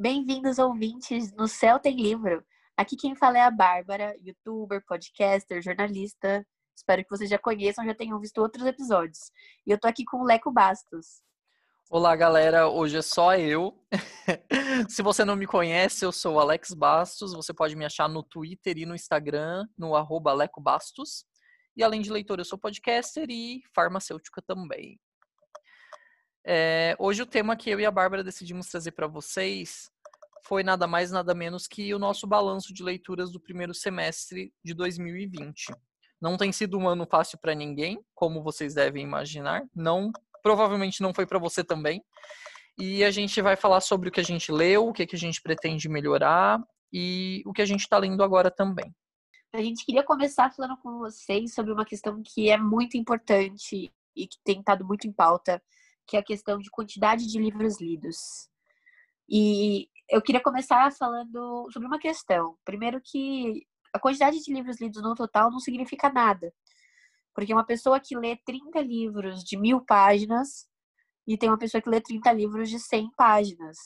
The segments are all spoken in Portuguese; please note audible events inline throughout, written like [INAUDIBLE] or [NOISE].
Bem-vindos, ouvintes, no Céu Tem Livro. Aqui quem fala é a Bárbara, youtuber, podcaster, jornalista. Espero que vocês já conheçam, já tenham visto outros episódios. E eu tô aqui com o Leco Bastos. Olá, galera. Hoje é só eu. [LAUGHS] Se você não me conhece, eu sou Alex Bastos. Você pode me achar no Twitter e no Instagram, no arroba Leco Bastos. E além de leitor, eu sou podcaster e farmacêutica também. É, hoje o tema que eu e a Bárbara decidimos trazer para vocês foi nada mais nada menos que o nosso balanço de leituras do primeiro semestre de 2020. Não tem sido um ano fácil para ninguém, como vocês devem imaginar. Não provavelmente não foi para você também. E a gente vai falar sobre o que a gente leu, o que, que a gente pretende melhorar e o que a gente está lendo agora também. A gente queria começar falando com vocês sobre uma questão que é muito importante e que tem estado muito em pauta, que é a questão de quantidade de livros lidos. E eu queria começar falando sobre uma questão. Primeiro que a quantidade de livros lidos no total não significa nada. Porque uma pessoa que lê 30 livros de mil páginas e tem uma pessoa que lê 30 livros de 100 páginas.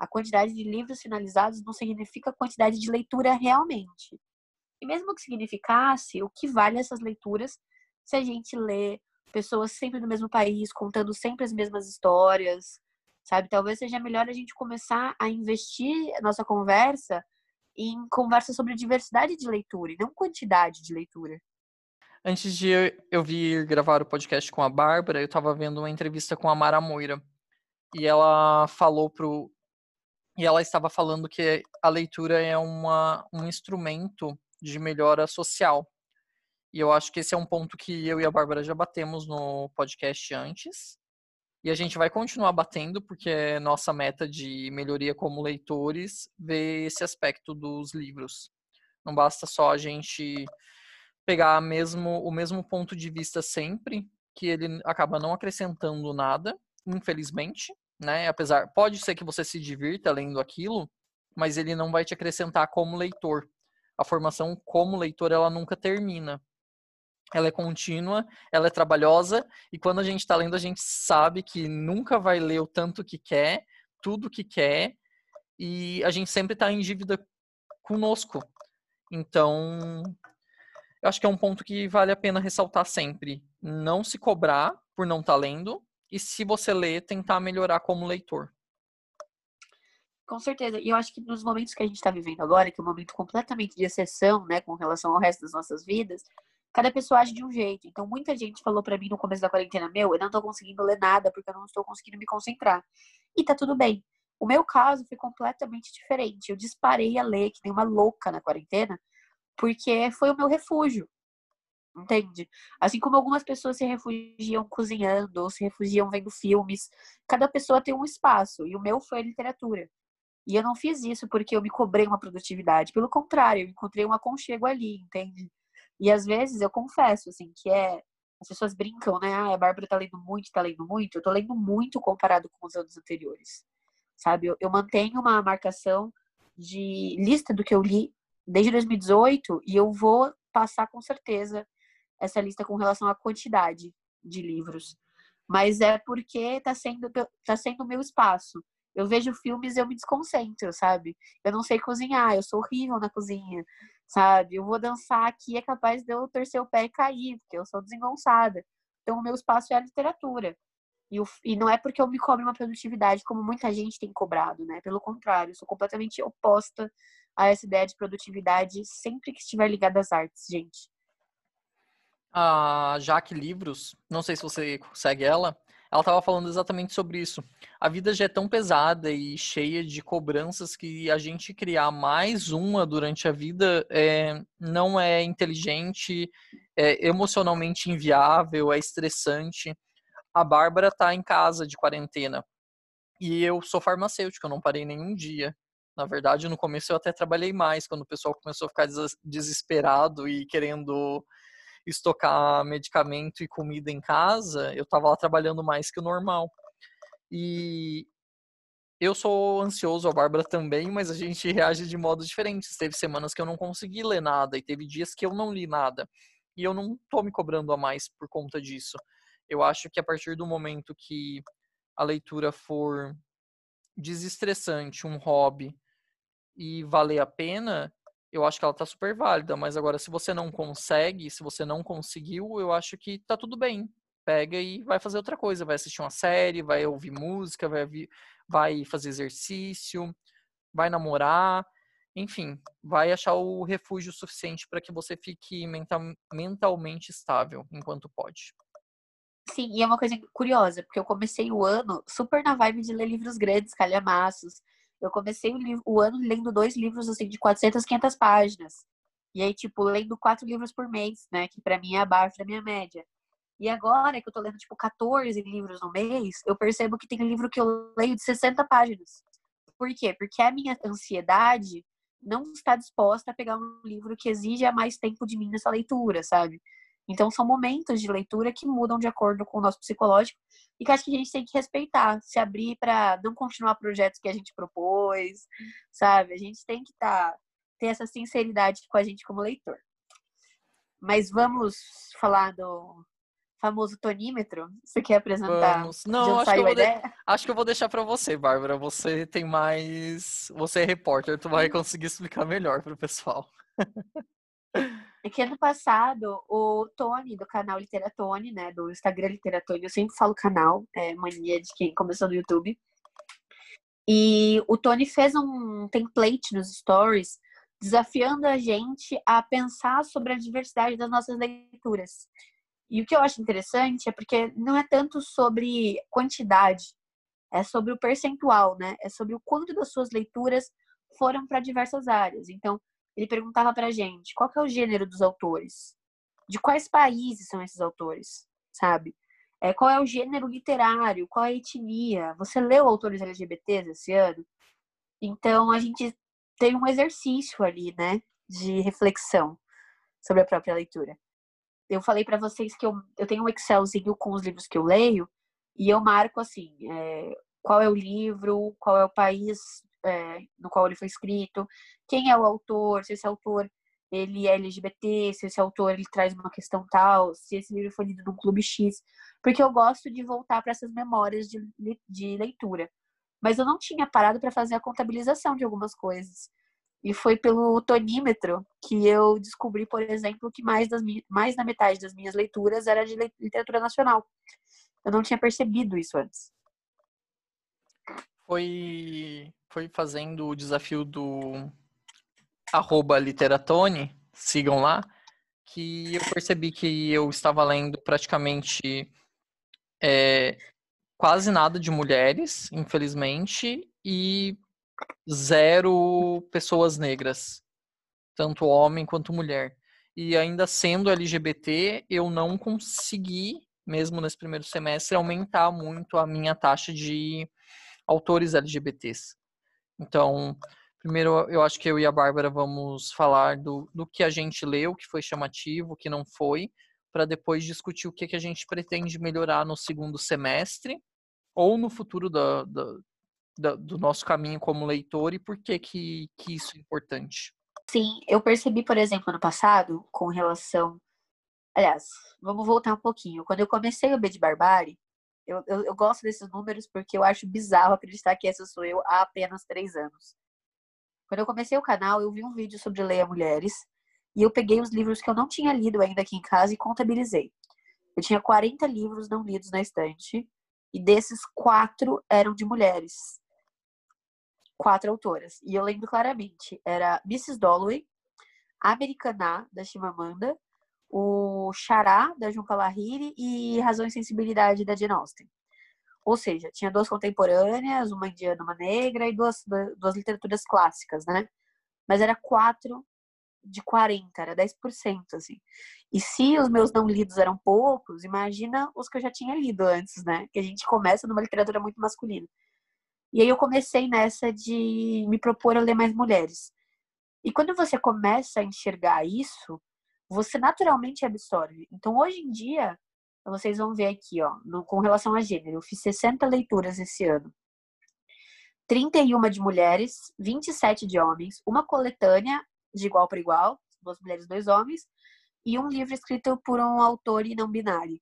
A quantidade de livros finalizados não significa a quantidade de leitura realmente. E mesmo que significasse, o que vale essas leituras se a gente lê pessoas sempre do mesmo país, contando sempre as mesmas histórias, sabe? Talvez seja melhor a gente começar a investir a nossa conversa em conversa sobre diversidade de leitura e não quantidade de leitura. Antes de eu vir gravar o podcast com a Bárbara, eu estava vendo uma entrevista com a Mara Moira. E ela falou pro. E ela estava falando que a leitura é uma, um instrumento de melhora social. E eu acho que esse é um ponto que eu e a Bárbara já batemos no podcast antes. E a gente vai continuar batendo, porque é nossa meta de melhoria como leitores ver esse aspecto dos livros. Não basta só a gente pegar mesmo o mesmo ponto de vista sempre, que ele acaba não acrescentando nada, infelizmente, né? Apesar, pode ser que você se divirta lendo aquilo, mas ele não vai te acrescentar como leitor. A formação como leitor ela nunca termina. Ela é contínua, ela é trabalhosa e quando a gente está lendo a gente sabe que nunca vai ler o tanto que quer, tudo que quer e a gente sempre está em dívida conosco. Então, eu acho que é um ponto que vale a pena ressaltar sempre. Não se cobrar por não estar tá lendo e se você lê, tentar melhorar como leitor. Com certeza. E eu acho que nos momentos que a gente está vivendo agora, que é um momento completamente de exceção, né, com relação ao resto das nossas vidas, cada pessoa age de um jeito. Então, muita gente falou para mim no começo da quarentena, meu, eu não tô conseguindo ler nada porque eu não estou conseguindo me concentrar. E tá tudo bem. O meu caso foi completamente diferente. Eu disparei a ler que nem uma louca na quarentena, porque foi o meu refúgio. Entende? Assim como algumas pessoas se refugiam cozinhando ou se refugiam vendo filmes, cada pessoa tem um espaço e o meu foi a literatura. E eu não fiz isso porque eu me cobrei uma produtividade, pelo contrário, eu encontrei um aconchego ali, entende? E às vezes eu confesso assim que é as pessoas brincam, né? Ah, a Bárbara tá lendo muito, tá lendo muito. Eu tô lendo muito comparado com os anos anteriores. Sabe? Eu, eu mantenho uma marcação de lista do que eu li desde 2018 e eu vou passar com certeza essa lista com relação à quantidade de livros. Mas é porque está sendo tá sendo o meu espaço. Eu vejo filmes e eu me desconcentro, sabe? Eu não sei cozinhar, eu sou horrível na cozinha, sabe? Eu vou dançar aqui, é capaz de eu torcer o pé e cair, porque eu sou desengonçada. Então, o meu espaço é a literatura. E, o, e não é porque eu me cobro uma produtividade como muita gente tem cobrado, né? Pelo contrário, eu sou completamente oposta a essa ideia de produtividade sempre que estiver ligada às artes, gente. A Jaque Livros, não sei se você segue ela, ela estava falando exatamente sobre isso. A vida já é tão pesada e cheia de cobranças que a gente criar mais uma durante a vida é, não é inteligente, é emocionalmente inviável, é estressante. A Bárbara está em casa de quarentena e eu sou farmacêutico, eu não parei nenhum dia. Na verdade, no começo eu até trabalhei mais, quando o pessoal começou a ficar desesperado e querendo estocar medicamento e comida em casa, eu estava lá trabalhando mais que o normal. E eu sou ansioso, a Bárbara também, mas a gente [LAUGHS] reage de modo diferente. Teve semanas que eu não consegui ler nada e teve dias que eu não li nada. E eu não tô me cobrando a mais por conta disso. Eu acho que a partir do momento que a leitura for desestressante, um hobby e valer a pena, eu acho que ela tá super válida. Mas agora, se você não consegue, se você não conseguiu, eu acho que tá tudo bem. Pega e vai fazer outra coisa. Vai assistir uma série, vai ouvir música, vai, vai fazer exercício, vai namorar. Enfim, vai achar o refúgio suficiente para que você fique mental, mentalmente estável enquanto pode. Sim, e é uma coisa curiosa, porque eu comecei o ano super na vibe de ler livros grandes, calhamaços. Eu comecei o, livro, o ano lendo dois livros, assim, de 400, 500 páginas. E aí, tipo, lendo quatro livros por mês, né? Que para mim é abaixo da minha média. E agora que eu tô lendo, tipo, 14 livros no mês, eu percebo que tem livro que eu leio de 60 páginas. Por quê? Porque a minha ansiedade não está disposta a pegar um livro que exige mais tempo de mim nessa leitura, sabe? Então, são momentos de leitura que mudam de acordo com o nosso psicológico e que acho que a gente tem que respeitar, se abrir para não continuar projetos que a gente propôs, sabe? A gente tem que tá, ter essa sinceridade com a gente como leitor. Mas vamos falar do famoso tonímetro? Você quer apresentar? Vamos. Não, acho que, eu vou de... acho que eu vou deixar para você, Bárbara. Você tem mais. Você é repórter, tu vai conseguir explicar melhor para o pessoal. [LAUGHS] É que ano passado, o Tony, do canal Literatone, né, do Instagram Literatone, eu sempre falo canal, é mania de quem começou no YouTube. E o Tony fez um template nos stories desafiando a gente a pensar sobre a diversidade das nossas leituras. E o que eu acho interessante é porque não é tanto sobre quantidade, é sobre o percentual, né? É sobre o quanto das suas leituras foram para diversas áreas. Então, ele perguntava pra gente qual é o gênero dos autores, de quais países são esses autores, sabe? É, qual é o gênero literário, qual é a etnia. Você leu autores LGBTs esse ano? Então, a gente tem um exercício ali, né, de reflexão sobre a própria leitura. Eu falei para vocês que eu, eu tenho um Excelzinho com os livros que eu leio e eu marco assim, é, qual é o livro, qual é o país é, no qual ele foi escrito, quem é o autor, se esse autor ele é LGBT, se esse autor ele traz uma questão tal, se esse livro foi lido num clube X, porque eu gosto de voltar para essas memórias de, de leitura. Mas eu não tinha parado para fazer a contabilização de algumas coisas. E foi pelo tonímetro que eu descobri, por exemplo, que mais, das, mais da metade das minhas leituras era de literatura nacional. Eu não tinha percebido isso antes. Foi, foi fazendo o desafio do arroba literatone, sigam lá, que eu percebi que eu estava lendo praticamente é, quase nada de mulheres, infelizmente, e zero pessoas negras, tanto homem quanto mulher. E ainda sendo LGBT, eu não consegui, mesmo nesse primeiro semestre, aumentar muito a minha taxa de autores LGBTs. Então, Primeiro, eu acho que eu e a Bárbara vamos falar do, do que a gente leu, que foi chamativo, o que não foi, para depois discutir o que, que a gente pretende melhorar no segundo semestre ou no futuro da, da, da, do nosso caminho como leitor e por que, que, que isso é importante. Sim, eu percebi, por exemplo, ano passado, com relação. Aliás, vamos voltar um pouquinho. Quando eu comecei o B de Barbárie, eu, eu, eu, gosto desses números porque eu acho bizarro acreditar que essa sou eu há apenas três anos. Quando eu comecei o canal, eu vi um vídeo sobre Leia Mulheres e eu peguei os livros que eu não tinha lido ainda aqui em casa e contabilizei. Eu tinha 40 livros não lidos na estante e desses quatro eram de mulheres. Quatro autoras. E eu lembro claramente. Era Mrs. Dalloway, Americaná, da Chimamanda, o Xará, da Junca Lahiri e Razão e Sensibilidade, da Jane Austen. Ou seja, tinha duas contemporâneas, uma indiana, uma negra, e duas, duas literaturas clássicas, né? Mas era quatro de 40, era 10%, assim. E se os meus não lidos eram poucos, imagina os que eu já tinha lido antes, né? Que a gente começa numa literatura muito masculina. E aí eu comecei nessa de me propor a ler mais mulheres. E quando você começa a enxergar isso, você naturalmente absorve. Então, hoje em dia, vocês vão ver aqui, ó, no, com relação a gênero. Eu fiz 60 leituras esse ano. 31 de mulheres, 27 de homens, uma coletânea de igual para igual, duas mulheres, dois homens, e um livro escrito por um autor e não binário.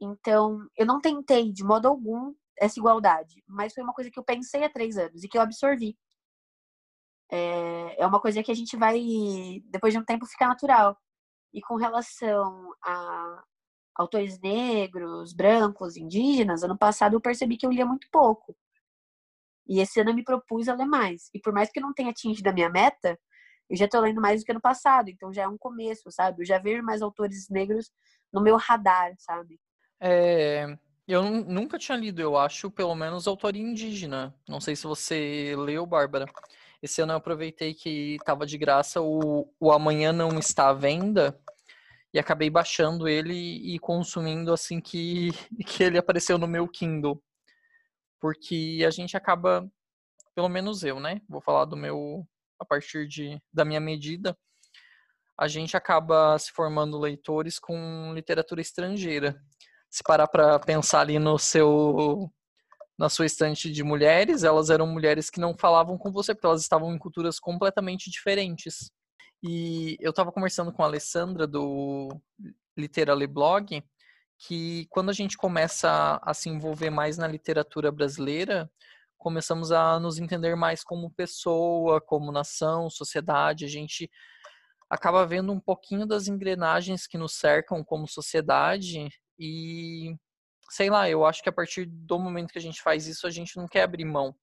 Então, eu não tentei de modo algum essa igualdade, mas foi uma coisa que eu pensei há três anos e que eu absorvi. É, é uma coisa que a gente vai, depois de um tempo, ficar natural. E com relação a autores negros, brancos, indígenas, ano passado eu percebi que eu lia muito pouco. E esse ano eu me propus a ler mais. E por mais que eu não tenha atingido a minha meta, eu já estou lendo mais do que ano passado. Então já é um começo, sabe? Eu já vejo mais autores negros no meu radar, sabe? É, eu nunca tinha lido, eu acho, pelo menos autoria indígena. Não sei se você leu, Bárbara. Esse ano eu aproveitei que estava de graça o, o Amanhã Não Está à Venda e acabei baixando ele e consumindo assim que, [LAUGHS] que ele apareceu no meu Kindle. Porque a gente acaba, pelo menos eu, né? Vou falar do meu, a partir de, da minha medida, a gente acaba se formando leitores com literatura estrangeira. Se parar para pensar ali no seu na sua estante de mulheres, elas eram mulheres que não falavam com você, porque elas estavam em culturas completamente diferentes. E eu estava conversando com a Alessandra do Literally Blog, que quando a gente começa a, se envolver mais na literatura brasileira, começamos a nos entender mais como pessoa, como nação, sociedade. A gente acaba vendo um pouquinho das engrenagens que nos cercam como sociedade e sei lá, eu acho que a partir do momento que a gente faz isso, a gente não quer abrir mão.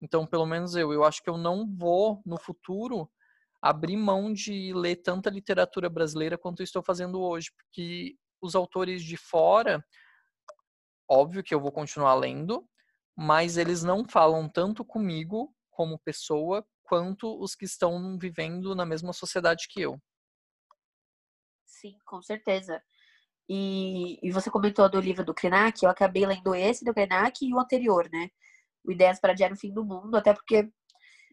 Então, pelo menos eu, eu acho que eu não vou no futuro abrir mão de ler tanta literatura brasileira quanto estou fazendo hoje, porque os autores de fora, óbvio que eu vou continuar lendo, mas eles não falam tanto comigo como pessoa quanto os que estão vivendo na mesma sociedade que eu. Sim, com certeza. E, e você comentou do livro do Krenak, eu acabei lendo esse do Krenak e o anterior, né? O Ideias para Diário Fim do Mundo, até porque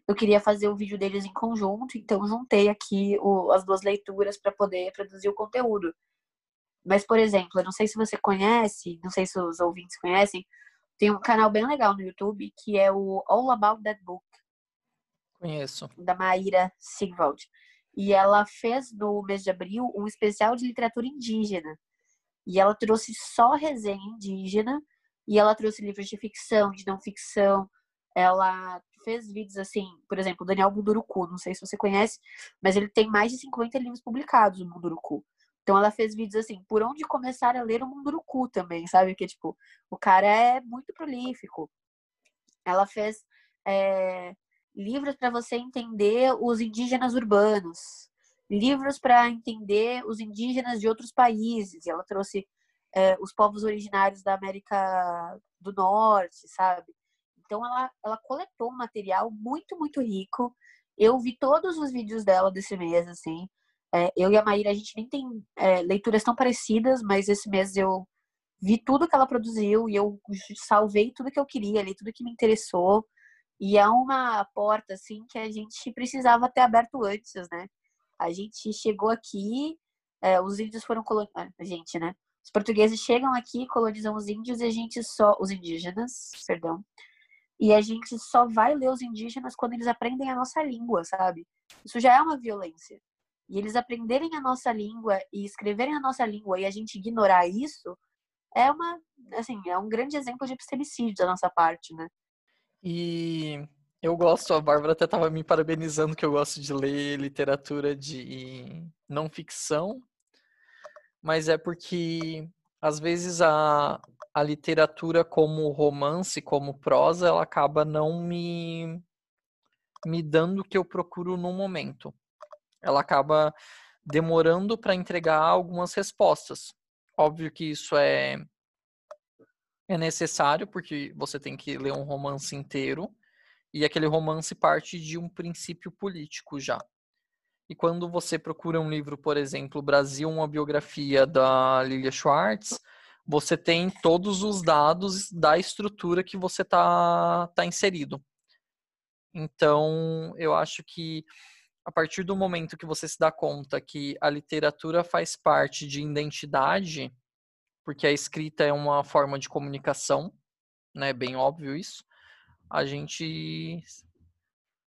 eu queria fazer o vídeo deles em conjunto, então juntei aqui o, as duas leituras para poder produzir o conteúdo. Mas, por exemplo, eu não sei se você conhece, não sei se os ouvintes conhecem, tem um canal bem legal no YouTube que é o All About That Book. Conheço. Da Maíra Sigvald. E ela fez no mês de abril um especial de literatura indígena. E ela trouxe só resenha indígena, e ela trouxe livros de ficção, de não ficção. Ela fez vídeos assim, por exemplo, Daniel Munduruku, não sei se você conhece, mas ele tem mais de 50 livros publicados, o Munduruku. Então ela fez vídeos assim, por onde começar a ler o Munduruku também, sabe? Que tipo, o cara é muito prolífico. Ela fez é, livros para você entender os indígenas urbanos livros para entender os indígenas de outros países. Ela trouxe é, os povos originários da América do Norte, sabe? Então ela, ela coletou um material muito, muito rico. Eu vi todos os vídeos dela desse mês, assim. É, eu e a Maíra, a gente nem tem é, leituras tão parecidas, mas esse mês eu vi tudo que ela produziu e eu salvei tudo que eu queria ali, tudo que me interessou. E é uma porta, assim, que a gente precisava ter aberto antes, né? A gente chegou aqui, é, os índios foram colonizados. Ah, a gente, né? Os portugueses chegam aqui, colonizam os índios e a gente só. Os indígenas, perdão. E a gente só vai ler os indígenas quando eles aprendem a nossa língua, sabe? Isso já é uma violência. E eles aprenderem a nossa língua e escreverem a nossa língua e a gente ignorar isso é uma, assim, é um grande exemplo de epistemicídio da nossa parte, né? E eu gosto, a Bárbara até estava me parabenizando que eu gosto de ler literatura de não ficção, mas é porque às vezes a, a literatura como romance, como prosa, ela acaba não me me dando o que eu procuro no momento. Ela acaba demorando para entregar algumas respostas. Óbvio que isso é é necessário porque você tem que ler um romance inteiro e aquele romance parte de um princípio político já. E quando você procura um livro, por exemplo, Brasil, uma biografia da Lilia Schwartz, você tem todos os dados da estrutura que você está tá inserido. Então, eu acho que a partir do momento que você se dá conta que a literatura faz parte de identidade, porque a escrita é uma forma de comunicação, né, bem óbvio isso, a gente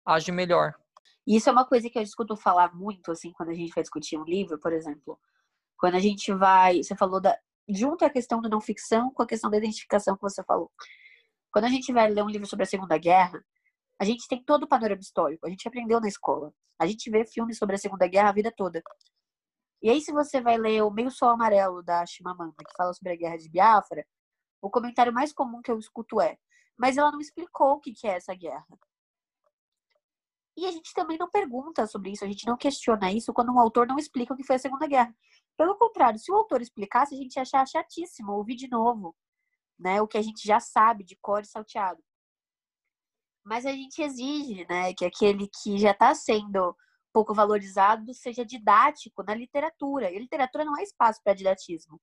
age melhor. Isso é uma coisa que eu escuto falar muito, assim, quando a gente vai discutir um livro, por exemplo. Quando a gente vai. Você falou da. Junta a questão da não ficção com a questão da identificação que você falou. Quando a gente vai ler um livro sobre a Segunda Guerra, a gente tem todo o panorama histórico. A gente aprendeu na escola. A gente vê filmes sobre a Segunda Guerra a vida toda. E aí, se você vai ler o Meio Sol Amarelo da Chimamanda, que fala sobre a Guerra de Biafra, o comentário mais comum que eu escuto é: mas ela não explicou o que é essa guerra. E a gente também não pergunta sobre isso, a gente não questiona isso quando um autor não explica o que foi a Segunda Guerra. Pelo contrário, se o autor explicasse, a gente ia achar chatíssimo ouvir de novo, né, o que a gente já sabe de cor e salteado. Mas a gente exige, né, que aquele que já está sendo pouco valorizado seja didático na literatura. E a literatura não é espaço para didatismo.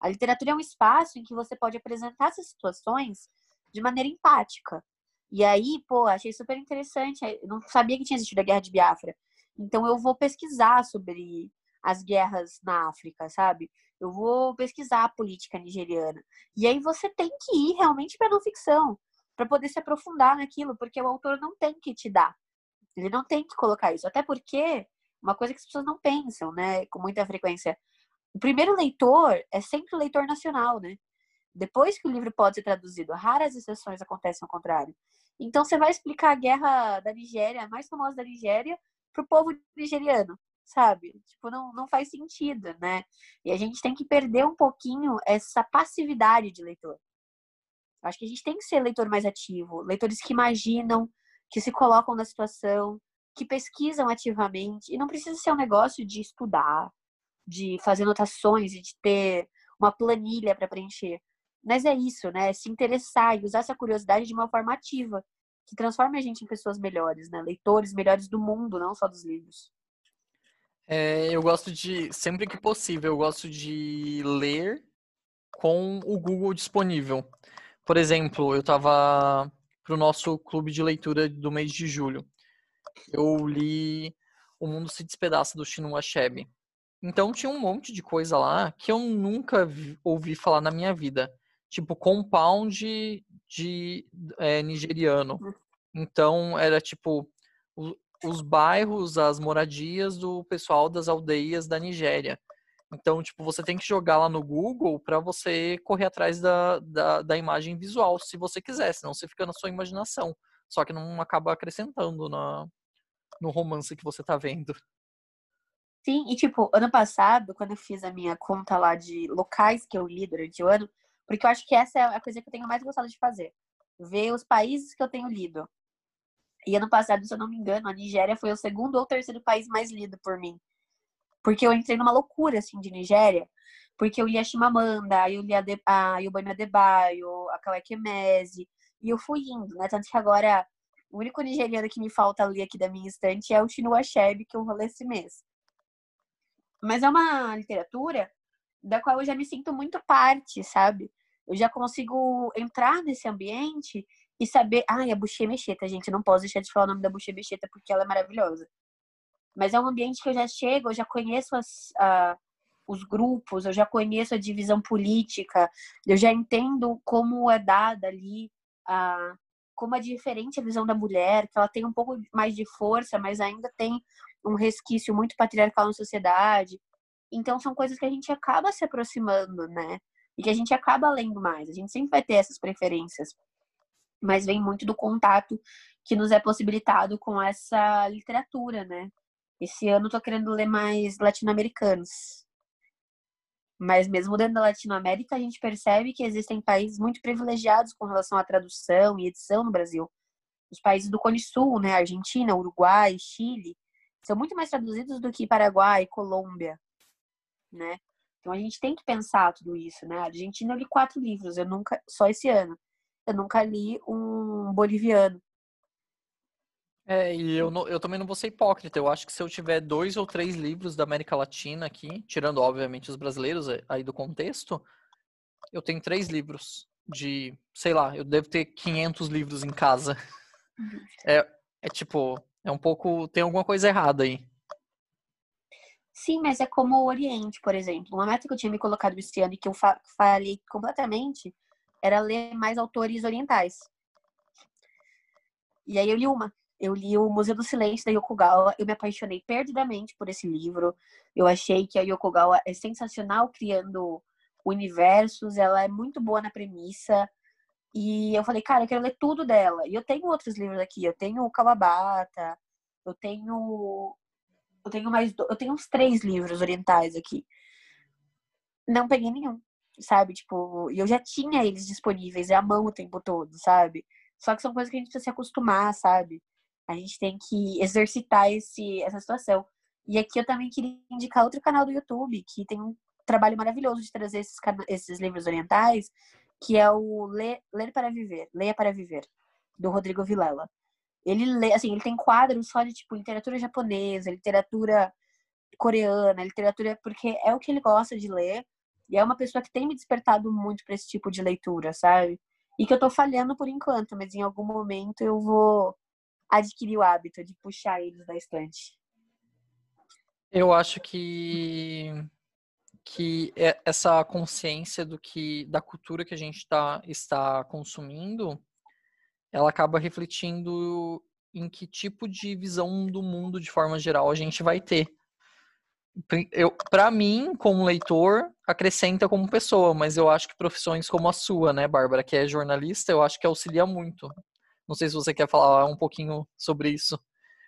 A literatura é um espaço em que você pode apresentar essas situações de maneira empática. E aí, pô, achei super interessante. Eu não sabia que tinha existido a Guerra de Biafra. Então eu vou pesquisar sobre as guerras na África, sabe? Eu vou pesquisar a política nigeriana. E aí você tem que ir realmente para não ficção, para poder se aprofundar naquilo, porque o autor não tem que te dar. Ele não tem que colocar isso. Até porque, uma coisa que as pessoas não pensam, né, com muita frequência, o primeiro leitor é sempre o leitor nacional, né? Depois que o livro pode ser traduzido, raras exceções acontecem ao contrário. Então você vai explicar a guerra da Nigéria, a mais famosa da Nigéria, para o povo nigeriano, sabe? Tipo, não, não faz sentido, né? E a gente tem que perder um pouquinho essa passividade de leitor. Acho que a gente tem que ser leitor mais ativo, leitores que imaginam, que se colocam na situação, que pesquisam ativamente. E não precisa ser um negócio de estudar, de fazer anotações e de ter uma planilha para preencher. Mas é isso, né? Se interessar e usar essa curiosidade de uma forma ativa, que transforme a gente em pessoas melhores, né? Leitores melhores do mundo, não só dos livros. É, eu gosto de, sempre que possível, eu gosto de ler com o Google disponível. Por exemplo, eu estava para o nosso clube de leitura do mês de julho. Eu li O Mundo se Despedaça do Chinua Achebe. Então tinha um monte de coisa lá que eu nunca vi, ouvi falar na minha vida. Tipo, compound de é, nigeriano. Hum. Então era tipo o, os bairros, as moradias do pessoal das aldeias da Nigéria. Então, tipo, você tem que jogar lá no Google para você correr atrás da, da, da, imagem visual, se você quiser, senão você fica na sua imaginação. Só que não acaba acrescentando na, no romance que você tá vendo. Sim, e tipo, ano passado, quando eu fiz a minha conta lá de locais que eu li durante o ano, porque eu acho que essa é a coisa que eu tenho mais gostado de fazer. Ver os países que eu tenho lido. E ano passado, se eu não me engano, a Nigéria foi o segundo ou terceiro país mais lido por mim. Porque eu entrei numa loucura, assim, de Nigéria. Porque eu li a Chimamanda, eu li a, de, a Yubani Adebayo, a Kaweke Mezi. E eu fui indo, né? Tanto que agora, o único nigeriano que me falta ali aqui da minha estante é o Chinua Achebe, que eu vou ler esse mês. Mas é uma literatura da qual eu já me sinto muito parte, sabe? Eu já consigo entrar nesse ambiente e saber. Ai, a Buxê Mexeta, gente, não posso deixar de falar o nome da Buxê Mexeta porque ela é maravilhosa. Mas é um ambiente que eu já chego, eu já conheço as, uh, os grupos, eu já conheço a divisão política, eu já entendo como é dada ali, uh, como é diferente a visão da mulher, que ela tem um pouco mais de força, mas ainda tem um resquício muito patriarcal na sociedade. Então são coisas que a gente acaba se aproximando, né? E que a gente acaba lendo mais. A gente sempre vai ter essas preferências. Mas vem muito do contato que nos é possibilitado com essa literatura, né? Esse ano eu tô querendo ler mais latino-americanos. Mas mesmo dentro da Latinoamérica, a gente percebe que existem países muito privilegiados com relação à tradução e edição no Brasil. Os países do Cone Sul, né? Argentina, Uruguai, Chile, são muito mais traduzidos do que Paraguai, Colômbia, né? Então a gente tem que pensar tudo isso, né? A Argentina eu li quatro livros, eu nunca, só esse ano, eu nunca li um boliviano. É, e eu, não, eu também não vou ser hipócrita. Eu acho que se eu tiver dois ou três livros da América Latina aqui, tirando obviamente os brasileiros é, aí do contexto, eu tenho três livros de, sei lá, eu devo ter 500 livros em casa. É, é tipo, é um pouco. Tem alguma coisa errada aí. Sim, mas é como o Oriente, por exemplo. Uma meta que eu tinha me colocado esse ano e que eu fa falei completamente era ler mais autores orientais. E aí eu li uma. Eu li o Museu do Silêncio da Yokogawa. Eu me apaixonei perdidamente por esse livro. Eu achei que a Yokogawa é sensacional criando universos. Ela é muito boa na premissa. E eu falei, cara, eu quero ler tudo dela. E eu tenho outros livros aqui. Eu tenho o Kawabata, eu tenho. Eu tenho mais. Eu tenho uns três livros orientais aqui. Não peguei nenhum, sabe? Tipo, e eu já tinha eles disponíveis à mão o tempo todo, sabe? Só que são coisas que a gente precisa se acostumar, sabe? A gente tem que exercitar esse, essa situação. E aqui eu também queria indicar outro canal do YouTube que tem um trabalho maravilhoso de trazer esses, esses livros orientais, que é o Ler, Ler para Viver, Leia para Viver, do Rodrigo Vilela. Ele lê, assim, ele tem quadros só de tipo literatura japonesa, literatura coreana, literatura porque é o que ele gosta de ler e é uma pessoa que tem me despertado muito para esse tipo de leitura, sabe? E que eu tô falhando por enquanto, mas em algum momento eu vou adquirir o hábito de puxar eles da estante. Eu acho que que é, essa consciência do que da cultura que a gente tá, está consumindo, ela acaba refletindo em que tipo de visão do mundo de forma geral a gente vai ter. Eu, para mim, como leitor, acrescenta como pessoa, mas eu acho que profissões como a sua, né, Bárbara, que é jornalista, eu acho que auxilia muito. Não sei se você quer falar um pouquinho sobre isso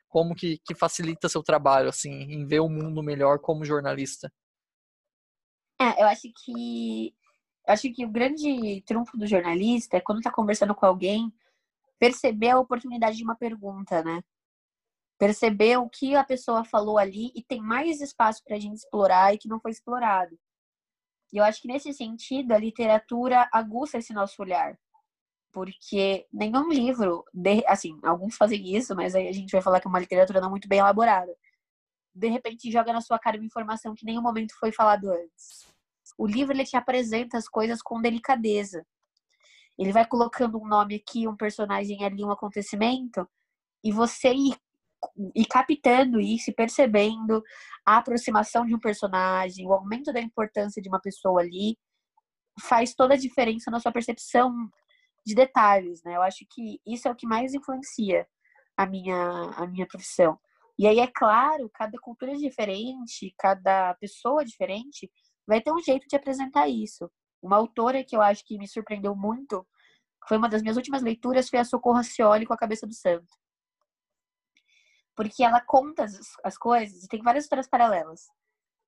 como que, que facilita seu trabalho, assim, em ver o mundo melhor como jornalista? É, eu acho que eu acho que o grande trunfo do jornalista é quando tá conversando com alguém, perceber a oportunidade de uma pergunta, né? Perceber o que a pessoa falou ali e tem mais espaço para a gente explorar e que não foi explorado. E eu acho que nesse sentido a literatura aguça esse nosso olhar porque nenhum livro, de, assim, alguns fazem isso, mas aí a gente vai falar que é uma literatura não muito bem elaborada. De repente joga na sua cara uma informação que em nenhum momento foi falado antes. O livro ele te apresenta as coisas com delicadeza. Ele vai colocando um nome aqui, um personagem ali, um acontecimento, e você ir, ir captando isso e percebendo a aproximação de um personagem, o aumento da importância de uma pessoa ali, faz toda a diferença na sua percepção de detalhes, né? Eu acho que isso é o que mais influencia a minha, a minha profissão. E aí, é claro, cada cultura é diferente, cada pessoa é diferente, vai ter um jeito de apresentar isso. Uma autora que eu acho que me surpreendeu muito, foi uma das minhas últimas leituras, foi a Socorro Cioli com a Cabeça do Santo. Porque ela conta as, as coisas e tem várias histórias paralelas.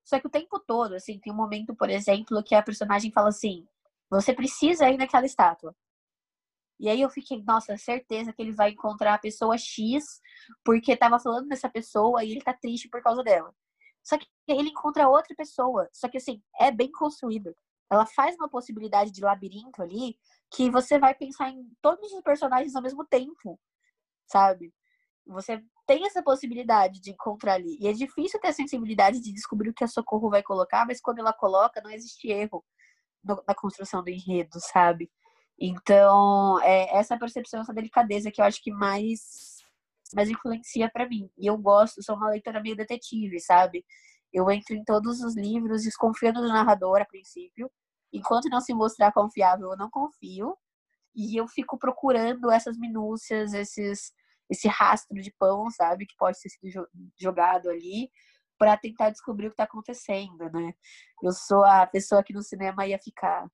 Só que o tempo todo, assim, tem um momento, por exemplo, que a personagem fala assim: você precisa ir naquela estátua. E aí eu fiquei, nossa, certeza que ele vai encontrar a pessoa X, porque tava falando dessa pessoa e ele tá triste por causa dela. Só que ele encontra outra pessoa. Só que assim, é bem construído. Ela faz uma possibilidade de labirinto ali que você vai pensar em todos os personagens ao mesmo tempo, sabe? Você tem essa possibilidade de encontrar ali. E é difícil ter a sensibilidade de descobrir o que a Socorro vai colocar, mas quando ela coloca, não existe erro na construção do enredo, sabe? Então, é essa percepção, essa delicadeza que eu acho que mais, mais influencia para mim. E eu gosto, sou uma leitora meio detetive, sabe? Eu entro em todos os livros desconfiando do narrador a princípio. Enquanto não se mostrar confiável, eu não confio. E eu fico procurando essas minúcias, esses, esse rastro de pão, sabe? Que pode ter sido jogado ali para tentar descobrir o que está acontecendo, né? Eu sou a pessoa que no cinema ia ficar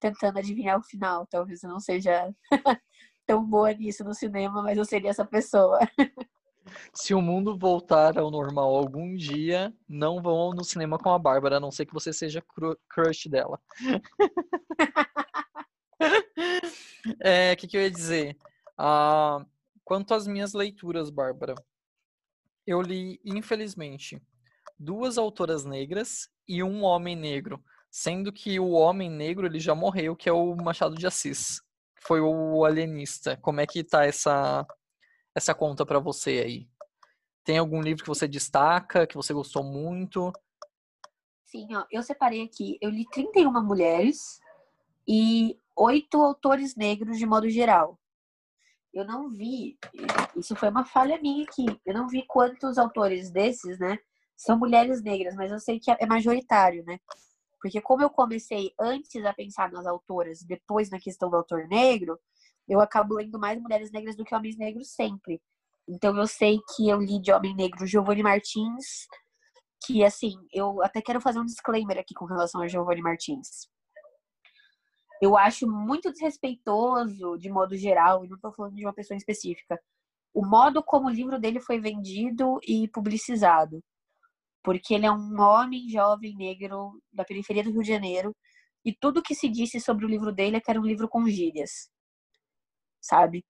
tentando adivinhar o final. Talvez eu não seja [LAUGHS] tão boa nisso no cinema, mas eu seria essa pessoa. [LAUGHS] Se o mundo voltar ao normal algum dia, não vão no cinema com a Bárbara, a não ser que você seja crush dela. [LAUGHS] é, o que, que eu ia dizer? Ah, quanto às minhas leituras, Bárbara, eu li, infelizmente, duas autoras negras e um homem negro sendo que o homem negro ele já morreu, que é o Machado de Assis, foi o alienista. Como é que tá essa essa conta para você aí? Tem algum livro que você destaca, que você gostou muito? Sim, ó, eu separei aqui, eu li 31 mulheres e oito autores negros de modo geral. Eu não vi, isso foi uma falha minha aqui, eu não vi quantos autores desses, né, são mulheres negras, mas eu sei que é majoritário, né? Porque como eu comecei antes a pensar nas autoras, depois na questão do autor negro, eu acabo lendo mais mulheres negras do que homens negros sempre. Então eu sei que eu li de homem negro Giovanni Martins, que assim, eu até quero fazer um disclaimer aqui com relação a Giovanni Martins. eu acho muito desrespeitoso, de modo geral, e não estou falando de uma pessoa específica, o modo como o livro dele foi vendido e publicizado. Porque ele é um homem jovem negro da periferia do Rio de Janeiro, e tudo que se disse sobre o livro dele é que era um livro com gírias. Sabe?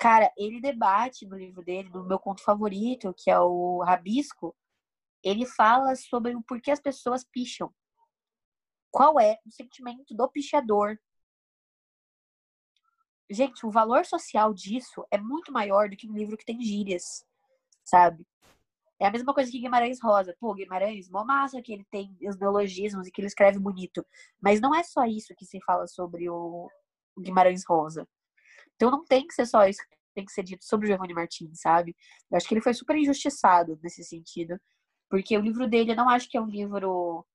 Cara, ele debate no livro dele, no meu conto favorito, que é o Rabisco, ele fala sobre o porquê as pessoas picham. Qual é o sentimento do pichador? Gente, o valor social disso é muito maior do que um livro que tem gírias, sabe? É a mesma coisa que Guimarães Rosa. Pô, Guimarães, mó massa que ele tem os neologismos e que ele escreve bonito. Mas não é só isso que se fala sobre o Guimarães Rosa. Então não tem que ser só isso que tem que ser dito sobre o Giovanni Martins, sabe? Eu acho que ele foi super injustiçado nesse sentido. Porque o livro dele, eu não acho que é um livro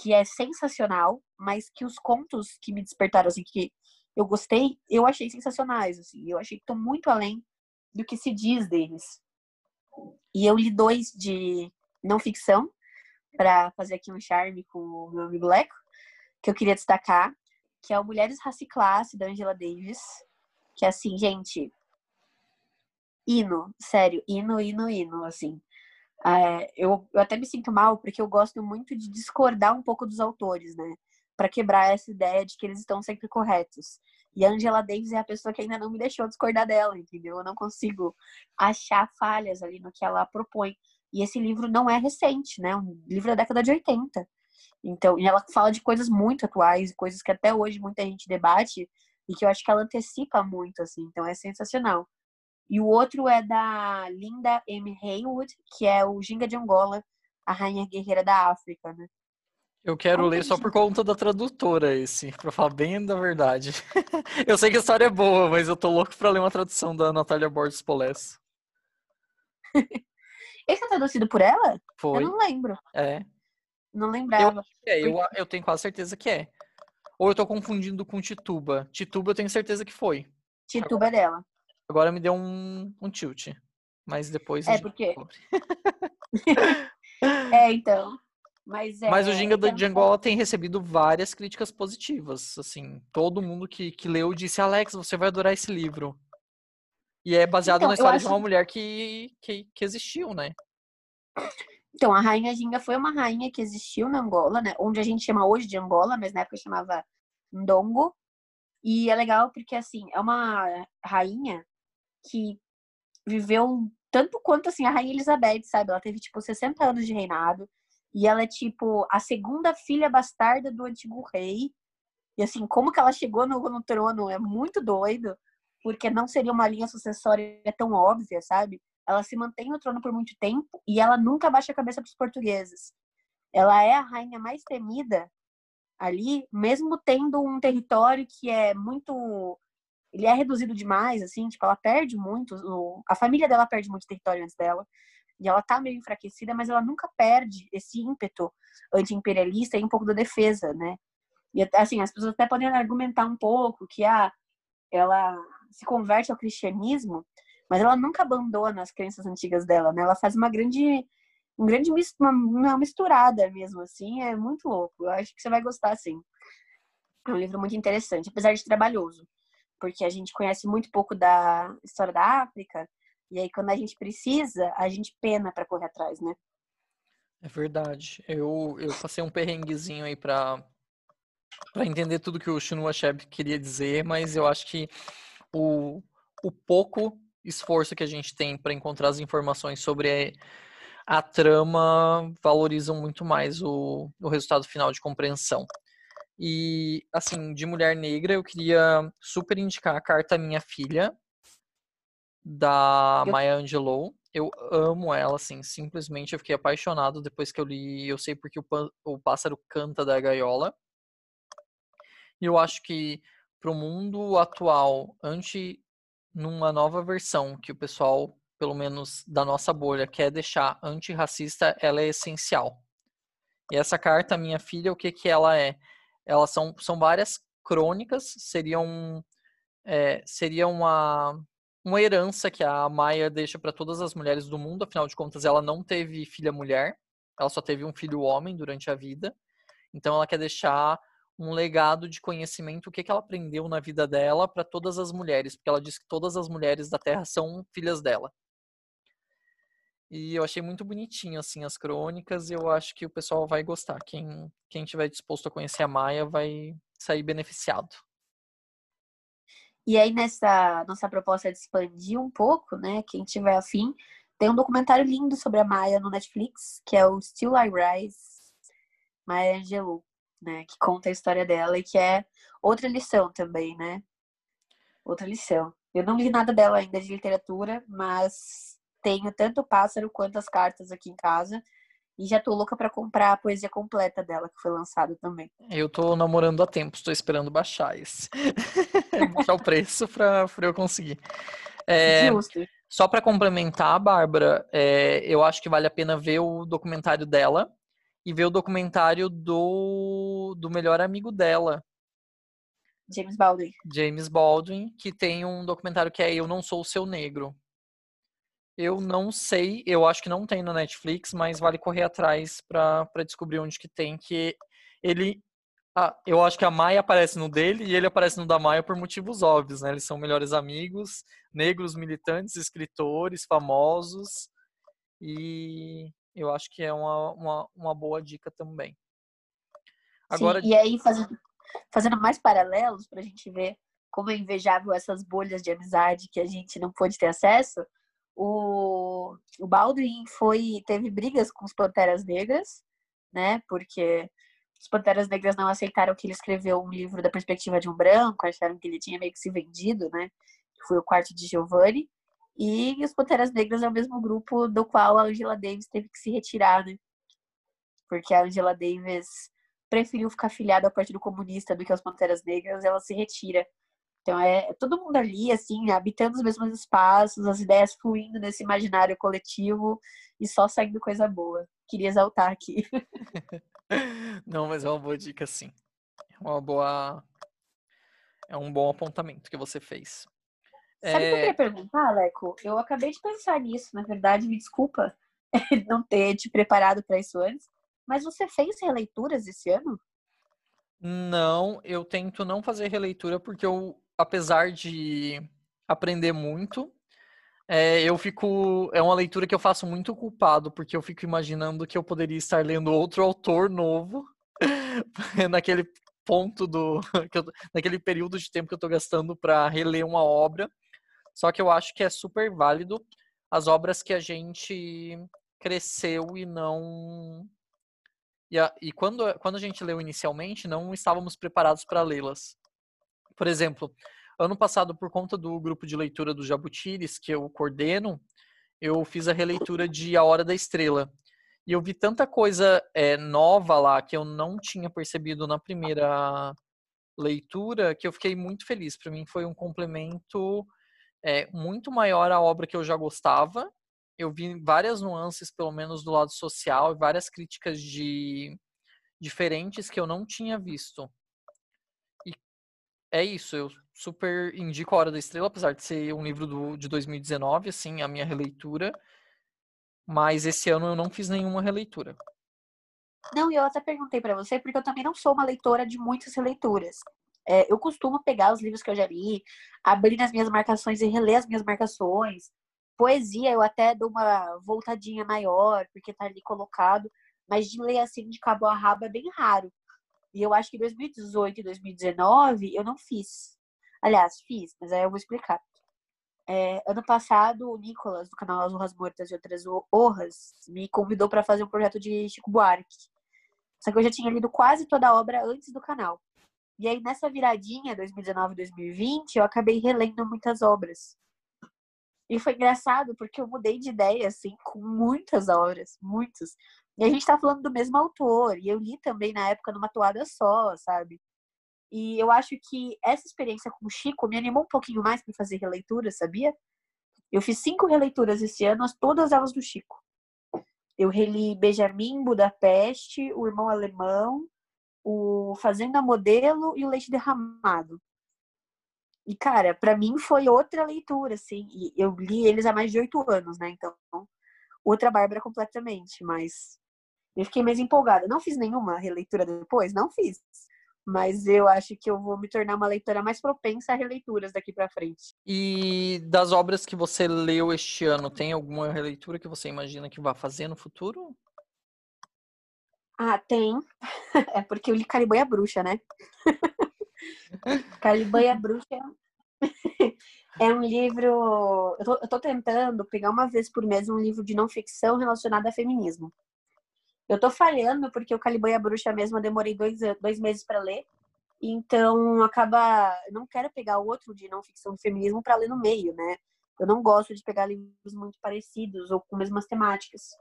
que é sensacional, mas que os contos que me despertaram, assim, que eu gostei, eu achei sensacionais, assim. Eu achei que estão muito além do que se diz deles. E eu li dois de não ficção, para fazer aqui um charme com o meu amigo Leco, que eu queria destacar, que é o Mulheres Raça e Classe, da Angela Davis. Que é assim, gente, hino, sério, hino, hino, hino, assim. É, eu, eu até me sinto mal porque eu gosto muito de discordar um pouco dos autores, né? Para quebrar essa ideia de que eles estão sempre corretos. E a Angela Davis é a pessoa que ainda não me deixou discordar dela, entendeu? Eu não consigo achar falhas ali no que ela propõe. E esse livro não é recente, né? Um livro da década de 80. Então, e ela fala de coisas muito atuais, coisas que até hoje muita gente debate e que eu acho que ela antecipa muito, assim. Então, é sensacional. E o outro é da Linda M. Haywood, que é o Ginga de Angola, a rainha guerreira da África, né? Eu quero ler só por conta da tradutora esse, pra falar bem da verdade. [LAUGHS] eu sei que a história é boa, mas eu tô louco pra ler uma tradução da Natália Borges Polesso. [LAUGHS] esse é traduzido por ela? Foi. Eu não lembro. É. Não lembrava. Eu, é, eu, eu tenho quase certeza que é. Ou eu tô confundindo com Tituba. Tituba eu tenho certeza que foi. Tituba é dela. Agora me deu um, um tilt. Mas depois. É, porque. [LAUGHS] é, então. Mas, é, Mas o Ginga então, de Angola tem recebido várias críticas positivas. Assim, todo mundo que, que leu disse: Alex, você vai adorar esse livro. E é baseado então, na história acho... de uma mulher que, que, que existiu, né? Então, a Rainha Ginga foi uma rainha que existiu na Angola, né? Onde a gente chama hoje de Angola, mas na época chamava Ndongo. E é legal porque, assim, é uma rainha que viveu tanto quanto assim a Rainha Elizabeth, sabe? Ela teve tipo 60 anos de reinado e ela é tipo a segunda filha bastarda do antigo rei. E assim, como que ela chegou no, no trono é muito doido, porque não seria uma linha sucessória tão óbvia, sabe? Ela se mantém no trono por muito tempo e ela nunca baixa a cabeça para os portugueses. Ela é a rainha mais temida ali, mesmo tendo um território que é muito ele é reduzido demais, assim, tipo, ela perde muito, o, a família dela perde muito território antes dela, e ela tá meio enfraquecida, mas ela nunca perde esse ímpeto anti-imperialista e um pouco da defesa, né? E, assim, as pessoas até podem argumentar um pouco que, ah, ela se converte ao cristianismo, mas ela nunca abandona as crenças antigas dela, né? Ela faz uma grande um grande uma, uma misturada mesmo, assim, é muito louco. Eu acho que você vai gostar, sim. É um livro muito interessante, apesar de trabalhoso porque a gente conhece muito pouco da história da África, e aí quando a gente precisa, a gente pena para correr atrás, né? É verdade. Eu, eu passei um perrenguezinho aí para para entender tudo que o Chinua Achebe queria dizer, mas eu acho que o, o pouco esforço que a gente tem para encontrar as informações sobre a, a trama valorizam muito mais o, o resultado final de compreensão. E, assim, de mulher negra, eu queria super indicar a carta Minha Filha, da eu... Maya Angelou. Eu amo ela, assim, simplesmente eu fiquei apaixonado depois que eu li Eu Sei Porque o, o Pássaro Canta da Gaiola. E eu acho que para o mundo atual, ante numa nova versão que o pessoal, pelo menos da nossa bolha, quer deixar antirracista, ela é essencial. E essa carta, minha filha, o que que ela é? elas são, são várias crônicas, seriam é, seria uma, uma herança que a Maia deixa para todas as mulheres do mundo, afinal de contas ela não teve filha mulher, ela só teve um filho homem durante a vida, então ela quer deixar um legado de conhecimento, o que, que ela aprendeu na vida dela para todas as mulheres, porque ela diz que todas as mulheres da Terra são filhas dela. E eu achei muito bonitinho assim as crônicas e eu acho que o pessoal vai gostar. Quem quem tiver disposto a conhecer a Maia vai sair beneficiado. E aí nessa nossa proposta de expandir um pouco, né, quem tiver afim, tem um documentário lindo sobre a Maia no Netflix, que é o Still I Rise, Maya Angelou né? Que conta a história dela e que é outra lição também, né? Outra lição. Eu não li nada dela ainda de literatura, mas tenho tanto o pássaro quanto as cartas aqui em casa. E já tô louca para comprar a poesia completa dela, que foi lançada também. Eu tô namorando há tempo, estou esperando baixar esse. [LAUGHS] baixar o preço pra, pra eu conseguir. É, Justo. Só para complementar, Bárbara, é, eu acho que vale a pena ver o documentário dela, e ver o documentário do, do melhor amigo dela. James Baldwin. James Baldwin, que tem um documentário que é Eu Não Sou o Seu Negro. Eu não sei, eu acho que não tem no Netflix, mas vale correr atrás para descobrir onde que tem, que ele... Ah, eu acho que a Maia aparece no dele e ele aparece no da Maia por motivos óbvios, né? Eles são melhores amigos, negros militantes, escritores, famosos. E eu acho que é uma, uma, uma boa dica também. Agora, Sim, e aí, fazendo, fazendo mais paralelos para a gente ver como é invejável essas bolhas de amizade que a gente não pôde ter acesso, o, o Baldwin foi, teve brigas com os Panteras Negras, né? Porque os Panteras Negras não aceitaram que ele escreveu um livro da perspectiva de um branco, acharam que ele tinha meio que se vendido, né? Foi o quarto de Giovanni. E os Panteras Negras é o mesmo grupo do qual a Angela Davis teve que se retirar, né? Porque a Angela Davis preferiu ficar filiada ao Partido Comunista do que aos Panteras Negras, ela se retira. Então é todo mundo ali, assim, habitando os mesmos espaços, as ideias fluindo nesse imaginário coletivo e só saindo coisa boa. Queria exaltar aqui. [LAUGHS] Não, mas é uma boa dica, sim. É uma boa. É um bom apontamento que você fez. Sabe o é... que eu queria perguntar, Leco? Eu acabei de pensar nisso, na verdade, me desculpa [LAUGHS] não ter te preparado para isso antes. Mas você fez releituras esse ano? Não, eu tento não fazer releitura porque eu, apesar de aprender muito, é, eu fico. É uma leitura que eu faço muito culpado, porque eu fico imaginando que eu poderia estar lendo outro autor novo [LAUGHS] naquele ponto do. [LAUGHS] Naquele período de tempo que eu estou gastando para reler uma obra. Só que eu acho que é super válido as obras que a gente cresceu e não. E, a, e quando, quando a gente leu inicialmente, não estávamos preparados para lê-las. Por exemplo, ano passado, por conta do grupo de leitura do Jabutires, que eu coordeno, eu fiz a releitura de A Hora da Estrela. E eu vi tanta coisa é, nova lá que eu não tinha percebido na primeira leitura que eu fiquei muito feliz. Para mim foi um complemento é muito maior a obra que eu já gostava. Eu vi várias nuances, pelo menos do lado social, e várias críticas de diferentes que eu não tinha visto. E é isso, eu super indico A Hora da Estrela, apesar de ser um livro do, de 2019, assim, a minha releitura. Mas esse ano eu não fiz nenhuma releitura. Não, e eu até perguntei para você, porque eu também não sou uma leitora de muitas releituras. É, eu costumo pegar os livros que eu já li, abrir nas minhas marcações e reler as minhas marcações. Poesia, eu até dou uma voltadinha maior, porque tá ali colocado. Mas de ler assim de cabo a rabo é bem raro. E eu acho que 2018 e 2019 eu não fiz. Aliás, fiz, mas aí eu vou explicar. É, ano passado, o Nicolas, do canal As Honras Mortas e Outras Honras, me convidou para fazer um projeto de Chico Buarque. Só que eu já tinha lido quase toda a obra antes do canal. E aí, nessa viradinha 2019-2020, eu acabei relendo muitas obras. E foi engraçado porque eu mudei de ideia, assim, com muitas obras, muitas. E a gente tá falando do mesmo autor. E eu li também na época numa toada só, sabe? E eu acho que essa experiência com o Chico me animou um pouquinho mais para fazer releitura, sabia? Eu fiz cinco releituras esse ano, todas elas do Chico. Eu reli Benjamin, Budapeste, O Irmão Alemão, o Fazenda Modelo e o Leite Derramado. E, cara, para mim foi outra leitura, assim. E eu li eles há mais de oito anos, né? Então, outra Bárbara completamente. Mas eu fiquei mais empolgada. Não fiz nenhuma releitura depois? Não fiz. Mas eu acho que eu vou me tornar uma leitora mais propensa a releituras daqui para frente. E das obras que você leu este ano, tem alguma releitura que você imagina que vai fazer no futuro? Ah, tem. [LAUGHS] É porque eu li Caliban a Bruxa, né? [LAUGHS] Caliban a Bruxa [LAUGHS] é um livro. Eu tô, eu tô, tentando pegar uma vez por mês um livro de não ficção relacionado a feminismo. Eu tô falhando porque o Caliban e a Bruxa mesmo eu demorei dois, dois meses para ler. Então acaba. Eu não quero pegar outro de não ficção de feminismo para ler no meio, né? Eu não gosto de pegar livros muito parecidos ou com mesmas temáticas.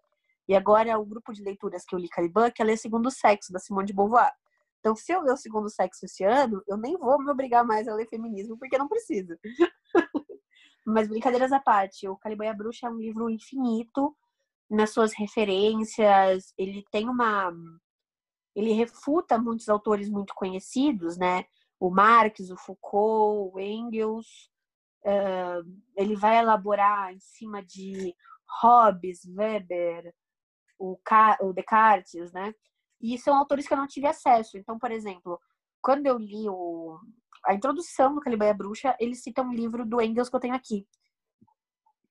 E agora o grupo de leituras que eu li Caliban, que é ler Segundo Sexo, da Simone de Beauvoir. Então, se eu ler o Segundo Sexo esse ano, eu nem vou me obrigar mais a ler feminismo, porque não precisa. [LAUGHS] Mas brincadeiras à parte, o Caliban e a Bruxa é um livro infinito nas suas referências, ele tem uma ele refuta muitos autores muito conhecidos, né? O Marx, o Foucault, o Engels. Uh, ele vai elaborar em cima de Hobbes, Weber, o, o Descartes, né? E são autores que eu não tive acesso. Então, por exemplo, quando eu li o, a introdução do Caliban Bruxa, ele cita um livro do Engels que eu tenho aqui,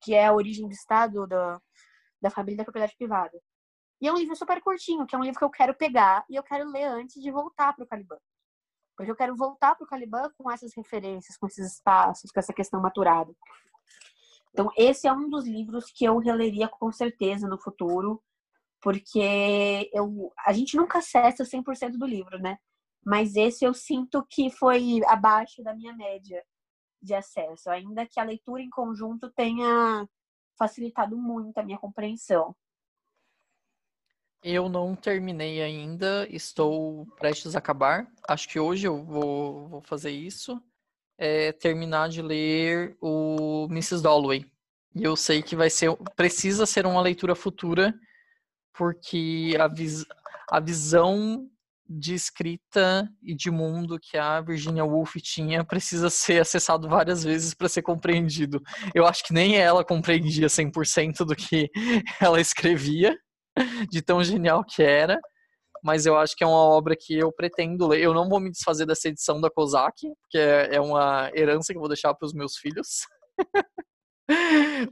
que é A Origem do Estado da, da Família da Propriedade Privada. E é um livro super curtinho, que é um livro que eu quero pegar e eu quero ler antes de voltar para o Caliban. Porque eu quero voltar para o Caliban com essas referências, com esses espaços, com essa questão maturada. Então, esse é um dos livros que eu releria com certeza no futuro porque eu, a gente nunca acessa 100% do livro, né? Mas esse eu sinto que foi abaixo da minha média de acesso, ainda que a leitura em conjunto tenha facilitado muito a minha compreensão. Eu não terminei ainda, estou prestes a acabar. Acho que hoje eu vou, vou fazer isso. É terminar de ler o Mrs. Dalloway. E eu sei que vai ser, precisa ser uma leitura futura porque a, vis a visão de escrita e de mundo que a Virginia Woolf tinha precisa ser acessado várias vezes para ser compreendido. Eu acho que nem ela compreendia 100% do que [LAUGHS] ela escrevia, de tão genial que era, mas eu acho que é uma obra que eu pretendo ler. Eu não vou me desfazer dessa edição da Kozak, porque é, é uma herança que eu vou deixar para os meus filhos. [LAUGHS]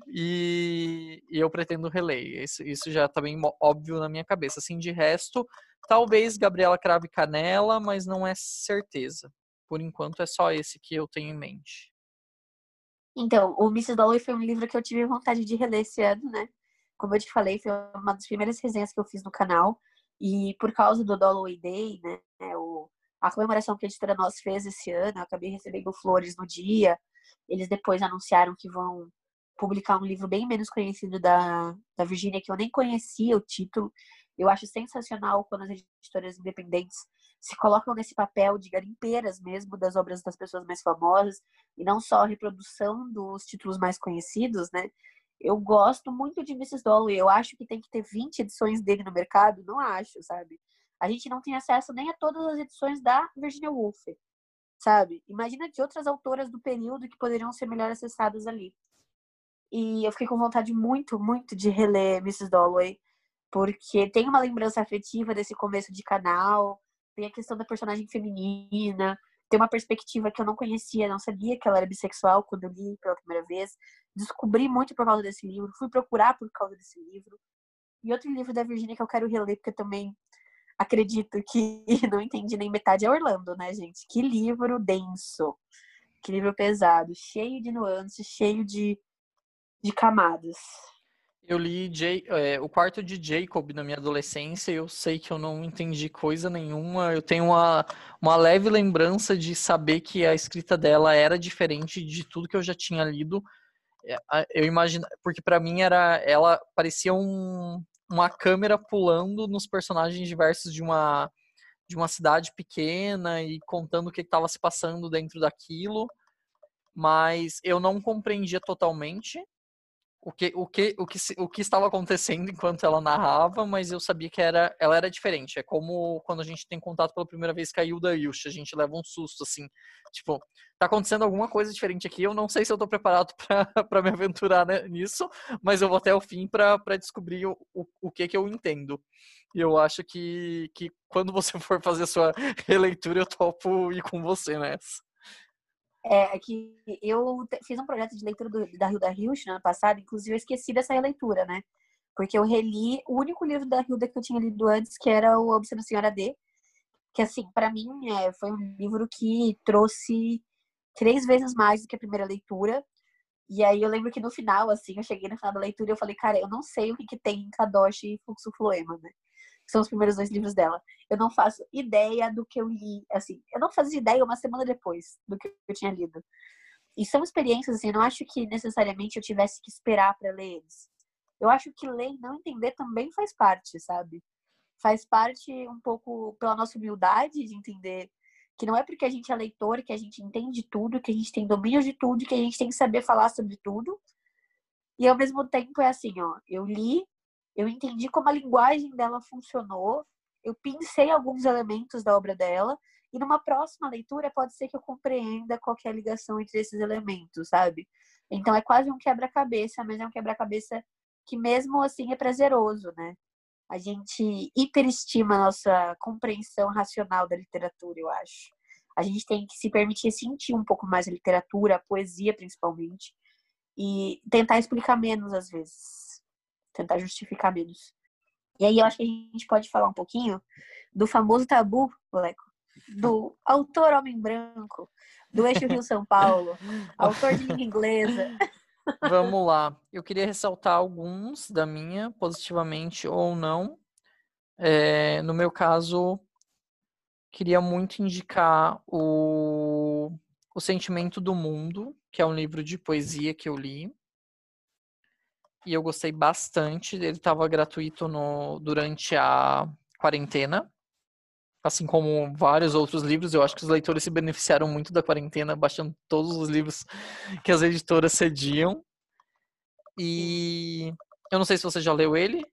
e, e, eu pretendo reler. Isso, isso já tá bem óbvio na minha cabeça. Assim, de resto, talvez Gabriela Crave Canela, mas não é certeza. Por enquanto é só esse que eu tenho em mente. Então, o Mrs. Dalloway foi um livro que eu tive vontade de reler esse ano, né? Como eu te falei, foi uma das primeiras resenhas que eu fiz no canal. E por causa do Dalloway Day, né? O, a comemoração que a editora Nós fez esse ano, eu acabei recebendo flores no dia. Eles depois anunciaram que vão publicar um livro bem menos conhecido da, da Virginia, que eu nem conhecia o título. Eu acho sensacional quando as editoras independentes se colocam nesse papel de garimpeiras mesmo das obras das pessoas mais famosas e não só a reprodução dos títulos mais conhecidos, né? Eu gosto muito de Mrs. Dalloway. Eu acho que tem que ter 20 edições dele no mercado. Não acho, sabe? A gente não tem acesso nem a todas as edições da Virginia Woolf, sabe? Imagina de outras autoras do período que poderiam ser melhor acessadas ali. E eu fiquei com vontade muito, muito de reler Mrs. Dalloway, porque tem uma lembrança afetiva desse começo de canal, tem a questão da personagem feminina, tem uma perspectiva que eu não conhecia, não sabia que ela era bissexual quando eu li pela primeira vez. Descobri muito por causa desse livro, fui procurar por causa desse livro. E outro livro da Virginia que eu quero reler, porque eu também acredito que [LAUGHS] não entendi nem metade, é Orlando, né, gente? Que livro denso, que livro pesado, cheio de nuances, cheio de de camadas. Eu li é, o quarto de Jacob na minha adolescência e eu sei que eu não entendi coisa nenhuma. Eu tenho uma, uma leve lembrança de saber que a escrita dela era diferente de tudo que eu já tinha lido. É, eu imagino, porque para mim era, ela parecia um, uma câmera pulando nos personagens diversos de uma de uma cidade pequena e contando o que estava se passando dentro daquilo, mas eu não compreendia totalmente o que, o que, o que, o que estava acontecendo enquanto ela narrava, mas eu sabia que era, ela era diferente. É como quando a gente tem contato pela primeira vez com a Hilda Ilch, a gente leva um susto, assim. Tipo, tá acontecendo alguma coisa diferente aqui, eu não sei se eu tô preparado [LAUGHS] para me aventurar né, nisso, mas eu vou até o fim para descobrir o, o, o que que eu entendo. E eu acho que, que quando você [LAUGHS] for fazer sua releitura, eu topo ir com você nessa. É, é que eu fiz um projeto de leitura do, da Hilda Hilsch no ano passado, inclusive eu esqueci dessa releitura, né? Porque eu reli o único livro da Hilda que eu tinha lido antes, que era o Obsessão Senhora D, que assim, para mim é, foi um livro que trouxe três vezes mais do que a primeira leitura. E aí eu lembro que no final, assim, eu cheguei no final da leitura e eu falei, cara, eu não sei o que, que tem em Kadosh e Fluxo Floema, né? São os primeiros dois livros dela. Eu não faço ideia do que eu li, assim, eu não fazia ideia uma semana depois do que eu tinha lido. E são experiências, assim, eu não acho que necessariamente eu tivesse que esperar para ler eles. Eu acho que ler e não entender também faz parte, sabe? faz parte um pouco pela nossa humildade de entender que não é porque a gente é leitor que a gente entende tudo, que a gente tem domínio de tudo, que a gente tem que saber falar sobre tudo. E ao mesmo tempo é assim, ó, eu li, eu entendi como a linguagem dela funcionou, eu pensei alguns elementos da obra dela, e numa próxima leitura pode ser que eu compreenda qual é a ligação entre esses elementos, sabe? Então é quase um quebra-cabeça, mas é um quebra-cabeça que mesmo assim é prazeroso, né? a gente hiperestima a nossa compreensão racional da literatura, eu acho. A gente tem que se permitir sentir um pouco mais a literatura, a poesia principalmente, e tentar explicar menos às vezes, tentar justificar menos. E aí eu acho que a gente pode falar um pouquinho do famoso tabu, Leco, do autor homem branco, do eixo Rio-São Paulo, [LAUGHS] autor de língua inglesa. [LAUGHS] Vamos lá. Eu queria ressaltar alguns da minha, positivamente ou não. É, no meu caso, queria muito indicar o, o Sentimento do Mundo, que é um livro de poesia que eu li. E eu gostei bastante. Ele estava gratuito no, durante a quarentena assim como vários outros livros, eu acho que os leitores se beneficiaram muito da quarentena, baixando todos os livros que as editoras cediam. E eu não sei se você já leu ele.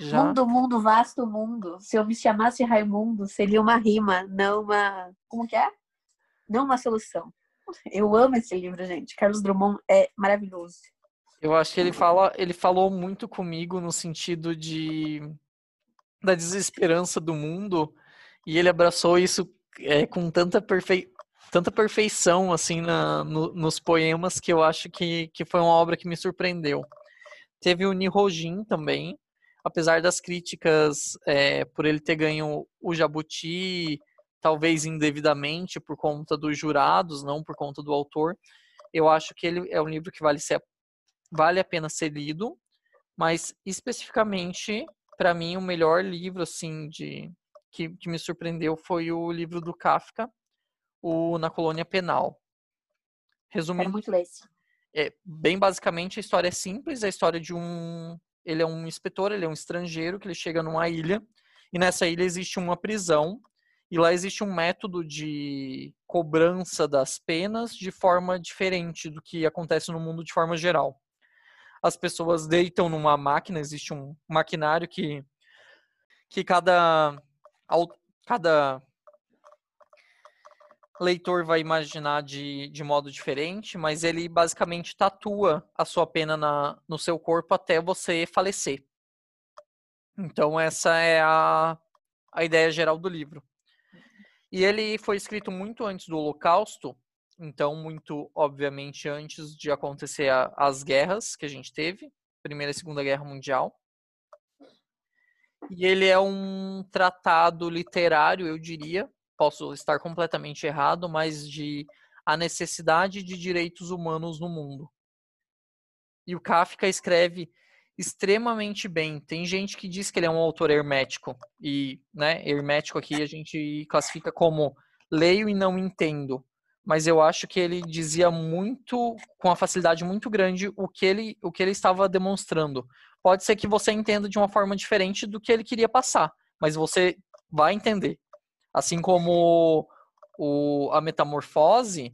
Já? Mundo, mundo, vasto mundo. Se eu me chamasse Raimundo, seria uma rima, não uma. Como que é? Não uma solução. Eu amo esse livro, gente. Carlos Drummond é maravilhoso. Eu acho que ele fala, ele falou muito comigo no sentido de da desesperança do mundo e ele abraçou isso é, com tanta, perfe... tanta perfeição assim na, no, nos poemas que eu acho que, que foi uma obra que me surpreendeu. Teve o Nihojin também, apesar das críticas é, por ele ter ganho o Jabuti, talvez indevidamente por conta dos jurados, não por conta do autor, eu acho que ele é um livro que vale, ser, vale a pena ser lido, mas especificamente para mim o melhor livro assim de que, que, me surpreendeu foi o livro do Kafka, o Na Colônia Penal. Resumindo, muito esse. É, bem basicamente a história é simples, a história de um ele é um inspetor, ele é um estrangeiro que ele chega numa ilha e nessa ilha existe uma prisão e lá existe um método de cobrança das penas de forma diferente do que acontece no mundo de forma geral as pessoas deitam numa máquina, existe um maquinário que, que cada, cada leitor vai imaginar de, de modo diferente, mas ele basicamente tatua a sua pena na, no seu corpo até você falecer. Então essa é a, a ideia geral do livro. E ele foi escrito muito antes do Holocausto, então muito obviamente antes de acontecer a, as guerras que a gente teve, Primeira e Segunda Guerra Mundial. E ele é um tratado literário, eu diria, posso estar completamente errado, mas de a necessidade de direitos humanos no mundo. E o Kafka escreve extremamente bem. Tem gente que diz que ele é um autor hermético e, né, hermético aqui a gente classifica como leio e não entendo mas eu acho que ele dizia muito, com uma facilidade muito grande, o que ele, o que ele estava demonstrando. Pode ser que você entenda de uma forma diferente do que ele queria passar, mas você vai entender. Assim como o, a metamorfose,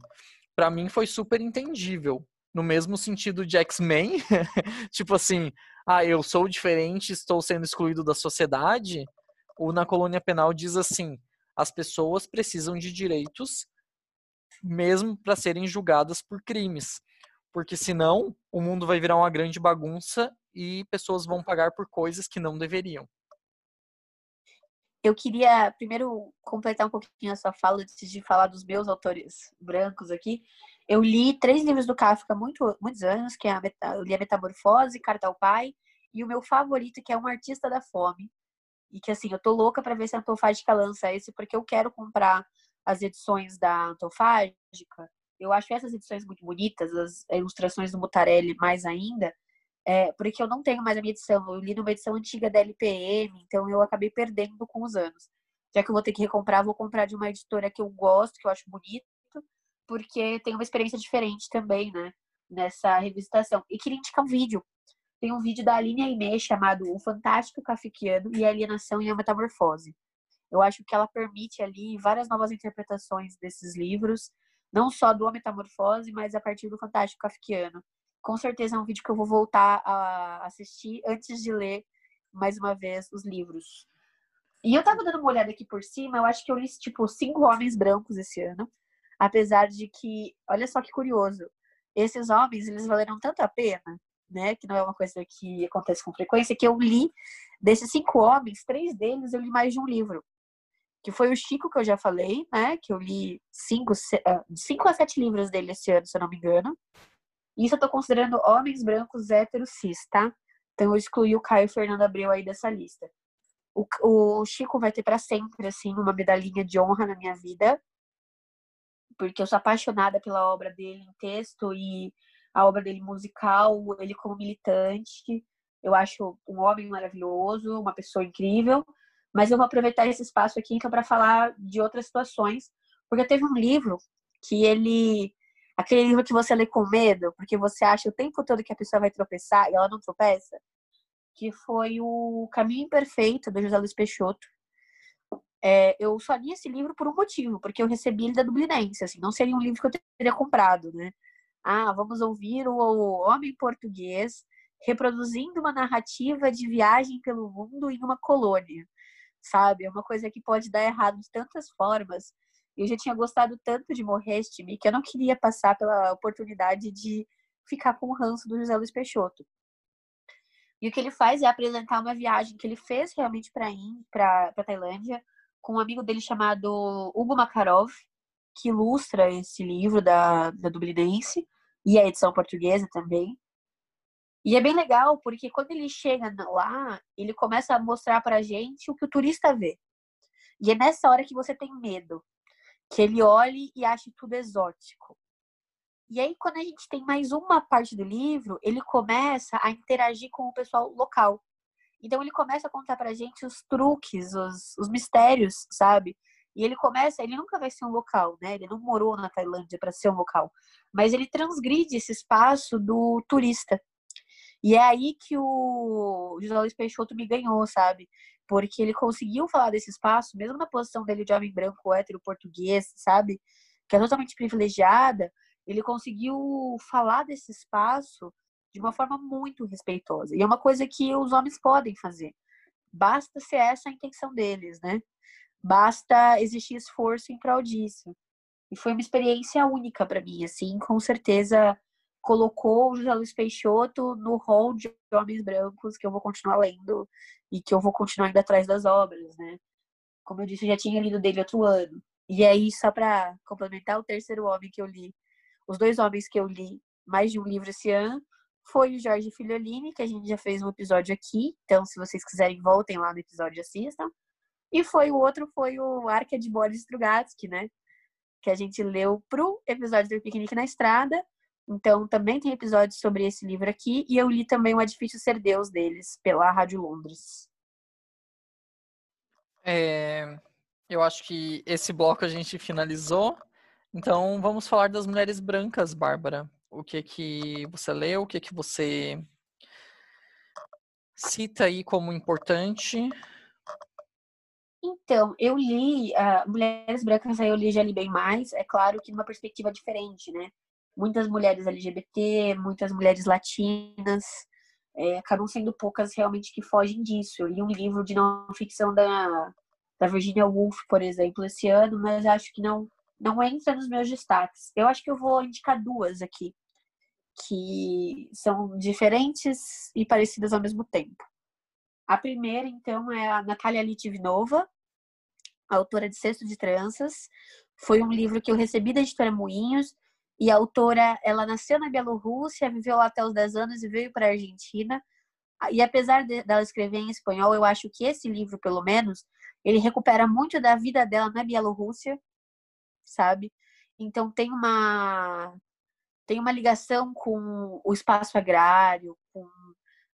para mim foi super entendível. No mesmo sentido de X-Men, [LAUGHS] tipo assim, ah, eu sou diferente, estou sendo excluído da sociedade. O Na Colônia Penal diz assim: as pessoas precisam de direitos mesmo para serem julgadas por crimes. Porque senão o mundo vai virar uma grande bagunça e pessoas vão pagar por coisas que não deveriam. Eu queria primeiro completar um pouquinho a sua fala antes de falar dos meus autores brancos aqui. Eu li três livros do Kafka há muito, muitos anos, que é a, eu li a Metamorfose, Carta ao Pai, e o meu favorito, que é Um Artista da Fome. E que, assim, eu tô louca para ver se a Antofágica lança esse, porque eu quero comprar as edições da Antofágica. Eu acho essas edições muito bonitas, as ilustrações do Mutarelli mais ainda, é, porque eu não tenho mais a minha edição. Eu li numa edição antiga da LPM, então eu acabei perdendo com os anos. Já que eu vou ter que recomprar, vou comprar de uma editora que eu gosto, que eu acho bonito, porque tem uma experiência diferente também, né? Nessa revisitação. E queria indicar um vídeo. Tem um vídeo da Aline Aimee chamado O Fantástico Kafkiano e a Alienação e a Metamorfose. Eu acho que ela permite ali várias novas interpretações desses livros, não só do A Metamorfose, mas a partir do Fantástico Kafkiano. Com certeza é um vídeo que eu vou voltar a assistir antes de ler mais uma vez os livros. E eu tava dando uma olhada aqui por cima, eu acho que eu li, tipo, cinco homens brancos esse ano. Apesar de que, olha só que curioso, esses homens, eles valeram tanto a pena, né? Que não é uma coisa que acontece com frequência, que eu li, desses cinco homens, três deles eu li mais de um livro. Que foi o Chico, que eu já falei, né? Que eu li cinco, ah, cinco a sete livros dele esse ano, se eu não me engano. Isso eu tô considerando homens brancos héteros cis, tá? Então eu excluí o Caio Fernando Abreu aí dessa lista. O, o Chico vai ter para sempre, assim, uma medalhinha de honra na minha vida porque eu sou apaixonada pela obra dele em texto e a obra dele musical, ele como militante. Eu acho um homem maravilhoso, uma pessoa incrível. Mas eu vou aproveitar esse espaço aqui então para falar de outras situações, porque teve um livro que ele aquele livro que você lê com medo, porque você acha o tempo todo que a pessoa vai tropeçar e ela não tropeça, que foi o Caminho Imperfeito do José Luiz Peixoto. É, eu só li esse livro por um motivo, porque eu recebi ele da Dublinense, assim, não seria um livro que eu teria comprado, né? Ah, vamos ouvir o homem português reproduzindo uma narrativa de viagem pelo mundo em uma colônia, sabe? É uma coisa que pode dar errado de tantas formas. Eu já tinha gostado tanto de Morreste-me que eu não queria passar pela oportunidade de ficar com o ranço do José Luiz Peixoto. E o que ele faz é apresentar uma viagem que ele fez realmente para a Tailândia, com um amigo dele chamado Hugo Makarov, que ilustra esse livro da, da Dublinense e a edição portuguesa também. E é bem legal porque quando ele chega lá, ele começa a mostrar pra gente o que o turista vê. E é nessa hora que você tem medo, que ele olhe e ache tudo exótico. E aí, quando a gente tem mais uma parte do livro, ele começa a interagir com o pessoal local. Então ele começa a contar pra gente os truques, os, os mistérios, sabe? E ele começa, ele nunca vai ser um local, né? Ele não morou na Tailândia para ser um local, mas ele transgride esse espaço do turista. E é aí que o José Luiz Peixoto me ganhou, sabe? Porque ele conseguiu falar desse espaço, mesmo na posição dele de homem branco, hétero, português, sabe? Que é totalmente privilegiada, ele conseguiu falar desse espaço de uma forma muito respeitosa. E é uma coisa que os homens podem fazer. Basta ser essa a intenção deles, né? Basta existir esforço em prol disso. E foi uma experiência única para mim, assim, com certeza colocou o José Luiz Peixoto no rol de homens brancos que eu vou continuar lendo e que eu vou continuar indo atrás das obras, né? Como eu disse, eu já tinha lido dele outro ano. E aí, só para complementar, o terceiro homem que eu li, os dois homens que eu li mais de um livro esse ano, foi o Jorge Filiolini, que a gente já fez um episódio aqui. Então, se vocês quiserem, voltem lá no episódio e assistam. E foi o outro, foi o Arca de Boris Strugatsky, né? Que a gente leu pro episódio do Piquenique na Estrada. Então, também tem episódios sobre esse livro aqui. E eu li também o Edifício Ser Deus deles, pela Rádio Londres. É, eu acho que esse bloco a gente finalizou. Então, vamos falar das mulheres brancas, Bárbara o que que você leu, o que que você cita aí como importante? Então, eu li uh, Mulheres Brancas, aí eu li já li bem mais, é claro que numa perspectiva diferente, né? Muitas mulheres LGBT, muitas mulheres latinas, é, acabam sendo poucas realmente que fogem disso. Eu li um livro de não ficção da, da Virginia Woolf, por exemplo, esse ano, mas acho que não, não entra nos meus destaques. Eu acho que eu vou indicar duas aqui que são diferentes e parecidas ao mesmo tempo. A primeira, então, é a Natália Litvinova, autora de Cesto de Tranças. Foi um livro que eu recebi da editora Moinhos. E a autora, ela nasceu na Bielorrússia, viveu lá até os 10 anos e veio para a Argentina. E apesar de, dela escrever em espanhol, eu acho que esse livro, pelo menos, ele recupera muito da vida dela na Bielorrússia, sabe? Então tem uma tem uma ligação com o espaço agrário, com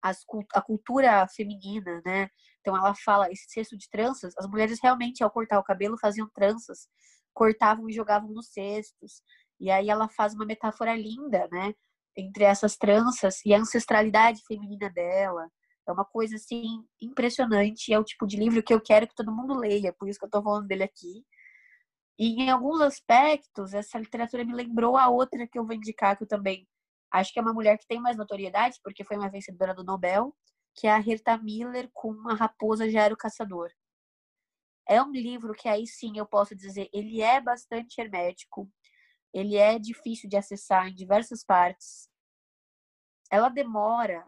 as, a cultura feminina, né? Então ela fala esse cesto de tranças, as mulheres realmente ao cortar o cabelo faziam tranças, cortavam e jogavam nos cestos. E aí ela faz uma metáfora linda, né? Entre essas tranças e a ancestralidade feminina dela. É uma coisa assim impressionante, é o tipo de livro que eu quero que todo mundo leia, por isso que eu tô falando dele aqui. E em alguns aspectos, essa literatura me lembrou a outra que eu vou indicar, que eu também acho que é uma mulher que tem mais notoriedade, porque foi uma vencedora do Nobel, que é a Herta Miller com A Raposa Já Era o Caçador. É um livro que aí sim eu posso dizer, ele é bastante hermético, ele é difícil de acessar em diversas partes. Ela demora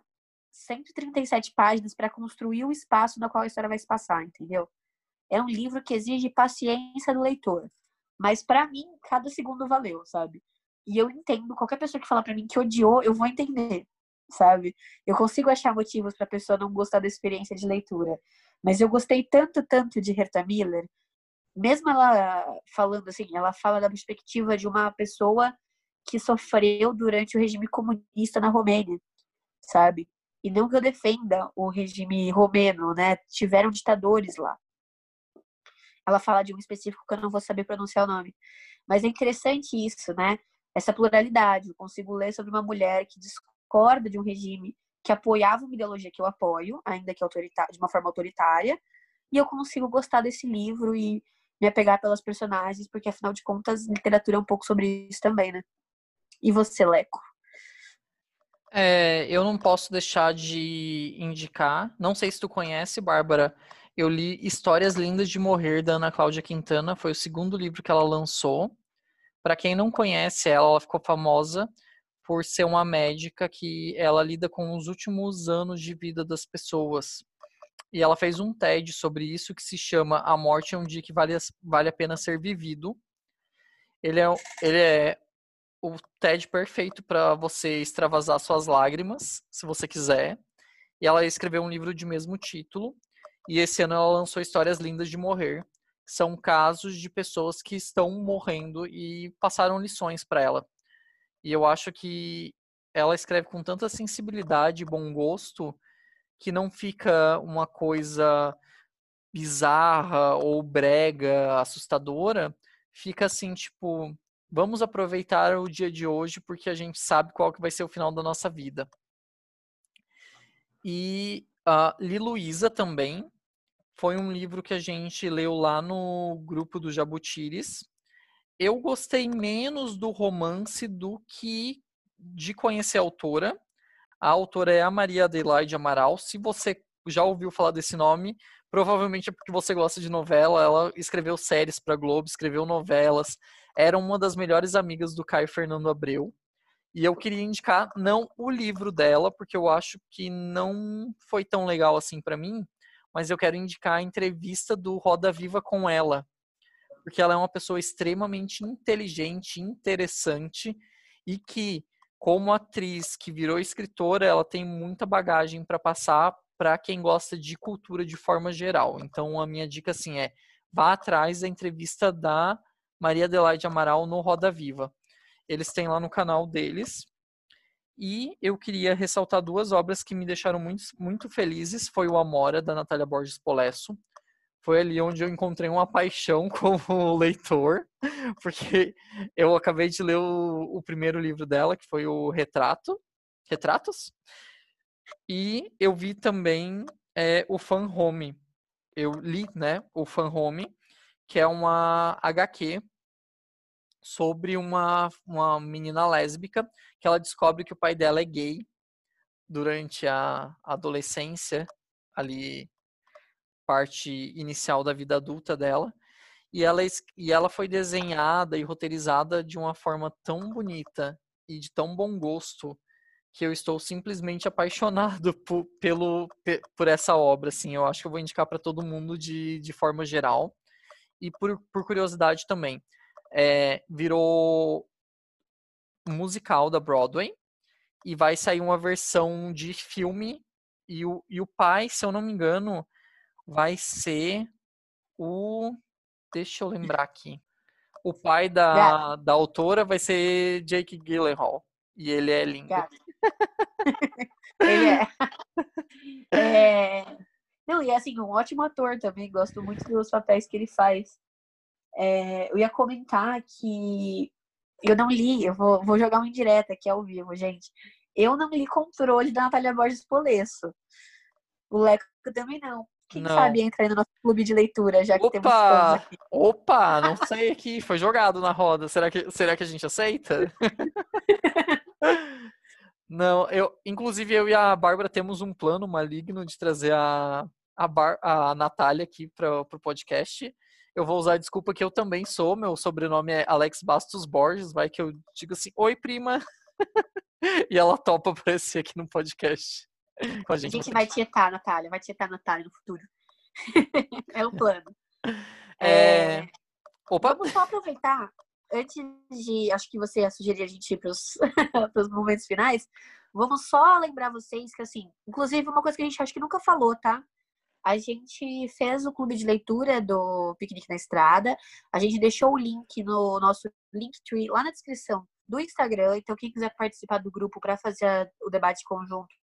137 páginas para construir o espaço no qual a história vai se passar, entendeu? É um livro que exige paciência do leitor. Mas para mim, cada segundo valeu, sabe? E eu entendo, qualquer pessoa que falar para mim que odiou, eu vou entender, sabe? Eu consigo achar motivos para pessoa não gostar da experiência de leitura. Mas eu gostei tanto, tanto de Herta Miller, mesmo ela falando assim, ela fala da perspectiva de uma pessoa que sofreu durante o regime comunista na Romênia, sabe? E não que eu defenda o regime romeno, né? Tiveram ditadores lá. Ela fala de um específico que eu não vou saber pronunciar o nome. Mas é interessante isso, né? Essa pluralidade. Eu consigo ler sobre uma mulher que discorda de um regime que apoiava uma ideologia que eu apoio, ainda que de uma forma autoritária, e eu consigo gostar desse livro e me apegar pelas personagens, porque afinal de contas, literatura é um pouco sobre isso também, né? E você, Leco? É, eu não posso deixar de indicar, não sei se tu conhece, Bárbara, eu li Histórias Lindas de Morrer, da Ana Cláudia Quintana, foi o segundo livro que ela lançou. Para quem não conhece ela, ela ficou famosa por ser uma médica que ela lida com os últimos anos de vida das pessoas. E ela fez um TED sobre isso que se chama A Morte é um Dia que Vale, vale a Pena Ser Vivido. Ele é, ele é o TED perfeito para você extravasar suas lágrimas, se você quiser. E ela escreveu um livro de mesmo título. E esse ano ela lançou Histórias Lindas de Morrer. São casos de pessoas que estão morrendo e passaram lições para ela. E eu acho que ela escreve com tanta sensibilidade e bom gosto que não fica uma coisa bizarra ou brega, assustadora. Fica assim, tipo, vamos aproveitar o dia de hoje porque a gente sabe qual que vai ser o final da nossa vida. E a Liluísa também, foi um livro que a gente leu lá no grupo do Jabutires. Eu gostei menos do romance do que de conhecer a autora. A autora é a Maria Adelaide Amaral. Se você já ouviu falar desse nome, provavelmente é porque você gosta de novela. Ela escreveu séries para Globo, escreveu novelas. Era uma das melhores amigas do Caio Fernando Abreu. E eu queria indicar não o livro dela, porque eu acho que não foi tão legal assim para mim, mas eu quero indicar a entrevista do Roda Viva com ela, porque ela é uma pessoa extremamente inteligente, interessante e que, como atriz que virou escritora, ela tem muita bagagem para passar para quem gosta de cultura de forma geral. Então, a minha dica assim é: vá atrás da entrevista da Maria Adelaide Amaral no Roda Viva. Eles têm lá no canal deles. E eu queria ressaltar duas obras que me deixaram muito, muito felizes. Foi o Amora, da Natália Borges Polesso. Foi ali onde eu encontrei uma paixão [LAUGHS] como leitor, porque eu acabei de ler o, o primeiro livro dela, que foi o Retrato. Retratos? E eu vi também é, o Fan Home. Eu li, né, o Fan Home, que é uma HQ sobre uma, uma menina lésbica que ela descobre que o pai dela é gay durante a adolescência, ali parte inicial da vida adulta dela. E ela, e ela foi desenhada e roteirizada de uma forma tão bonita e de tão bom gosto que eu estou simplesmente apaixonado [LAUGHS] por, pelo, por essa obra. Assim, eu acho que eu vou indicar para todo mundo de, de forma geral. E por, por curiosidade também, é, virou musical da Broadway e vai sair uma versão de filme. E o, e o pai, se eu não me engano, vai ser o. Deixa eu lembrar aqui. O pai da, da autora vai ser Jake Gyllenhaal. E ele é lindo. [LAUGHS] ele [LAUGHS] é. é. Não, e é assim, um ótimo ator também. Gosto muito dos papéis que ele faz. É, eu ia comentar que eu não li, eu vou, vou jogar uma indireta aqui ao vivo, gente. Eu não li Controle da Natália Borges Polesso. O Leco também não. Quem não. sabe entra aí no nosso clube de leitura, já que Opa! temos fãs aqui. Opa, não sei aqui, foi jogado na roda. Será que, será que a gente aceita? [LAUGHS] não, eu, inclusive eu e a Bárbara temos um plano maligno de trazer a, a, Bar, a Natália aqui para o podcast. Eu vou usar a desculpa que eu também sou, meu sobrenome é Alex Bastos Borges, vai que eu digo assim, oi prima, [LAUGHS] e ela topa aparecer aqui no podcast. A gente, a gente vai tietar, Natália, vai tietar Natália no futuro. [LAUGHS] é o plano. É... é... Opa. Vamos só aproveitar, antes de. Acho que você ia sugerir a gente ir para os [LAUGHS] momentos finais. Vamos só lembrar vocês que, assim, inclusive, uma coisa que a gente acho que nunca falou, tá? A gente fez o clube de leitura do Piquenique na Estrada. A gente deixou o link no nosso Linktree lá na descrição do Instagram. Então, quem quiser participar do grupo para fazer o debate conjunto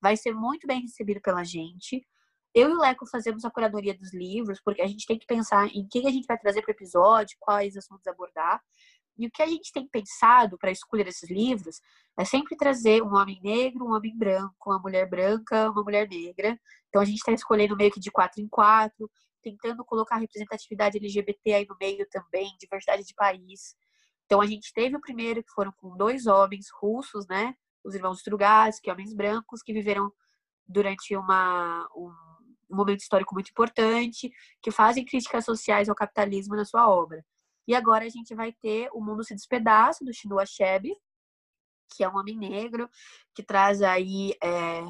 vai ser muito bem recebido pela gente. Eu e o Leco fazemos a curadoria dos livros, porque a gente tem que pensar em quem a gente vai trazer para o episódio, quais assuntos abordar. E o que a gente tem pensado para escolher esses livros é sempre trazer um homem negro, um homem branco, uma mulher branca, uma mulher negra. Então a gente está escolhendo meio que de quatro em quatro, tentando colocar representatividade LGBT aí no meio também, diversidade de país. Então a gente teve o primeiro que foram com dois homens russos, né? Os irmãos Strugatsky, homens brancos que viveram durante uma, um, um momento histórico muito importante, que fazem críticas sociais ao capitalismo na sua obra. E agora a gente vai ter O Mundo se Despedaça, do Chinua Achebe, que é um homem negro, que traz aí. É,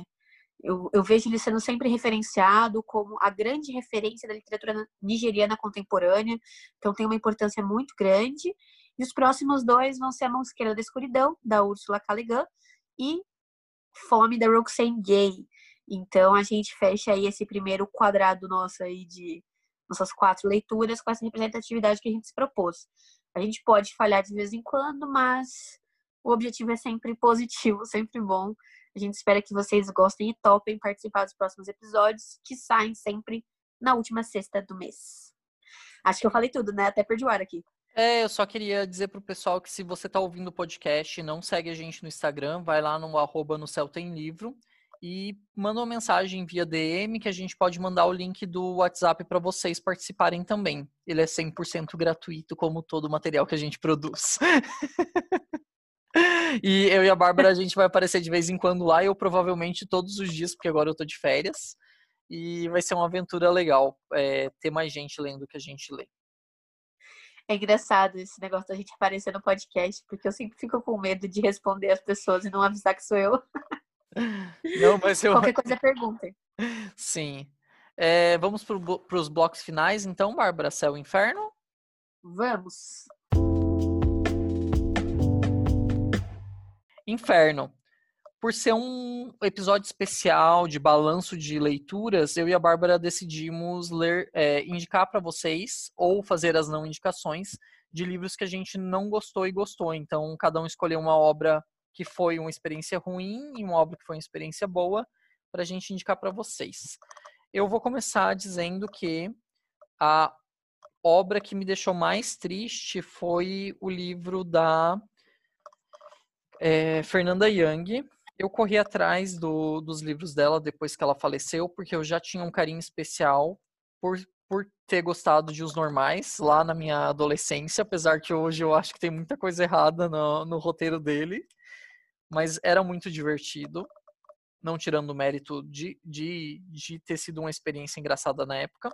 eu, eu, vejo ele sendo sempre referenciado como a grande referência da literatura nigeriana contemporânea, então tem uma importância muito grande. E os próximos dois vão ser A Mão Esquerda da Escuridão, da Ursula K. E Fome da Roxane Gay. Então a gente fecha aí esse primeiro quadrado nosso aí de nossas quatro leituras com essa representatividade que a gente se propôs. A gente pode falhar de vez em quando, mas o objetivo é sempre positivo, [LAUGHS] sempre bom. A gente espera que vocês gostem e topem participar dos próximos episódios, que saem sempre na última sexta do mês. Acho que eu falei tudo, né? Até perdi o ar aqui. É, eu só queria dizer pro pessoal que se você tá ouvindo o podcast não segue a gente no Instagram, vai lá no arroba no céu tem livro e manda uma mensagem via DM que a gente pode mandar o link do WhatsApp para vocês participarem também. Ele é 100% gratuito, como todo o material que a gente produz. [LAUGHS] e eu e a Bárbara, a gente vai aparecer de vez em quando lá, eu provavelmente todos os dias, porque agora eu tô de férias. E vai ser uma aventura legal é, ter mais gente lendo o que a gente lê. É engraçado esse negócio da gente aparecer no podcast, porque eu sempre fico com medo de responder as pessoas e não avisar que sou eu. Não, mas eu... Qualquer coisa perguntem. Sim. É, vamos para os blocos finais, então, Bárbara? Céu e Inferno? Vamos. Inferno por ser um episódio especial de balanço de leituras, eu e a Bárbara decidimos ler, é, indicar para vocês ou fazer as não indicações de livros que a gente não gostou e gostou. Então, cada um escolheu uma obra que foi uma experiência ruim e uma obra que foi uma experiência boa para a gente indicar para vocês. Eu vou começar dizendo que a obra que me deixou mais triste foi o livro da é, Fernanda Young, eu corri atrás do, dos livros dela depois que ela faleceu, porque eu já tinha um carinho especial por, por ter gostado de Os Normais lá na minha adolescência, apesar que hoje eu acho que tem muita coisa errada no, no roteiro dele. Mas era muito divertido, não tirando o mérito de, de, de ter sido uma experiência engraçada na época.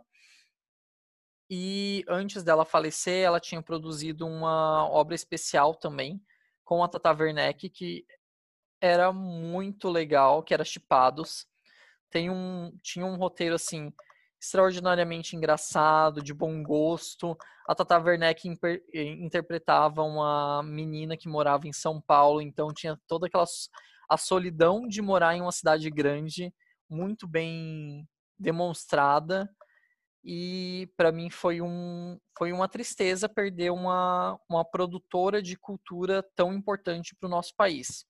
E antes dela falecer, ela tinha produzido uma obra especial também, com a Tata Werneck, que era muito legal, que era Chipados. Tem um, tinha um roteiro assim extraordinariamente engraçado, de bom gosto. A Tata Werneck interpretava uma menina que morava em São Paulo, então tinha toda aquela a solidão de morar em uma cidade grande, muito bem demonstrada. E para mim foi, um, foi uma tristeza perder uma, uma produtora de cultura tão importante para o nosso país.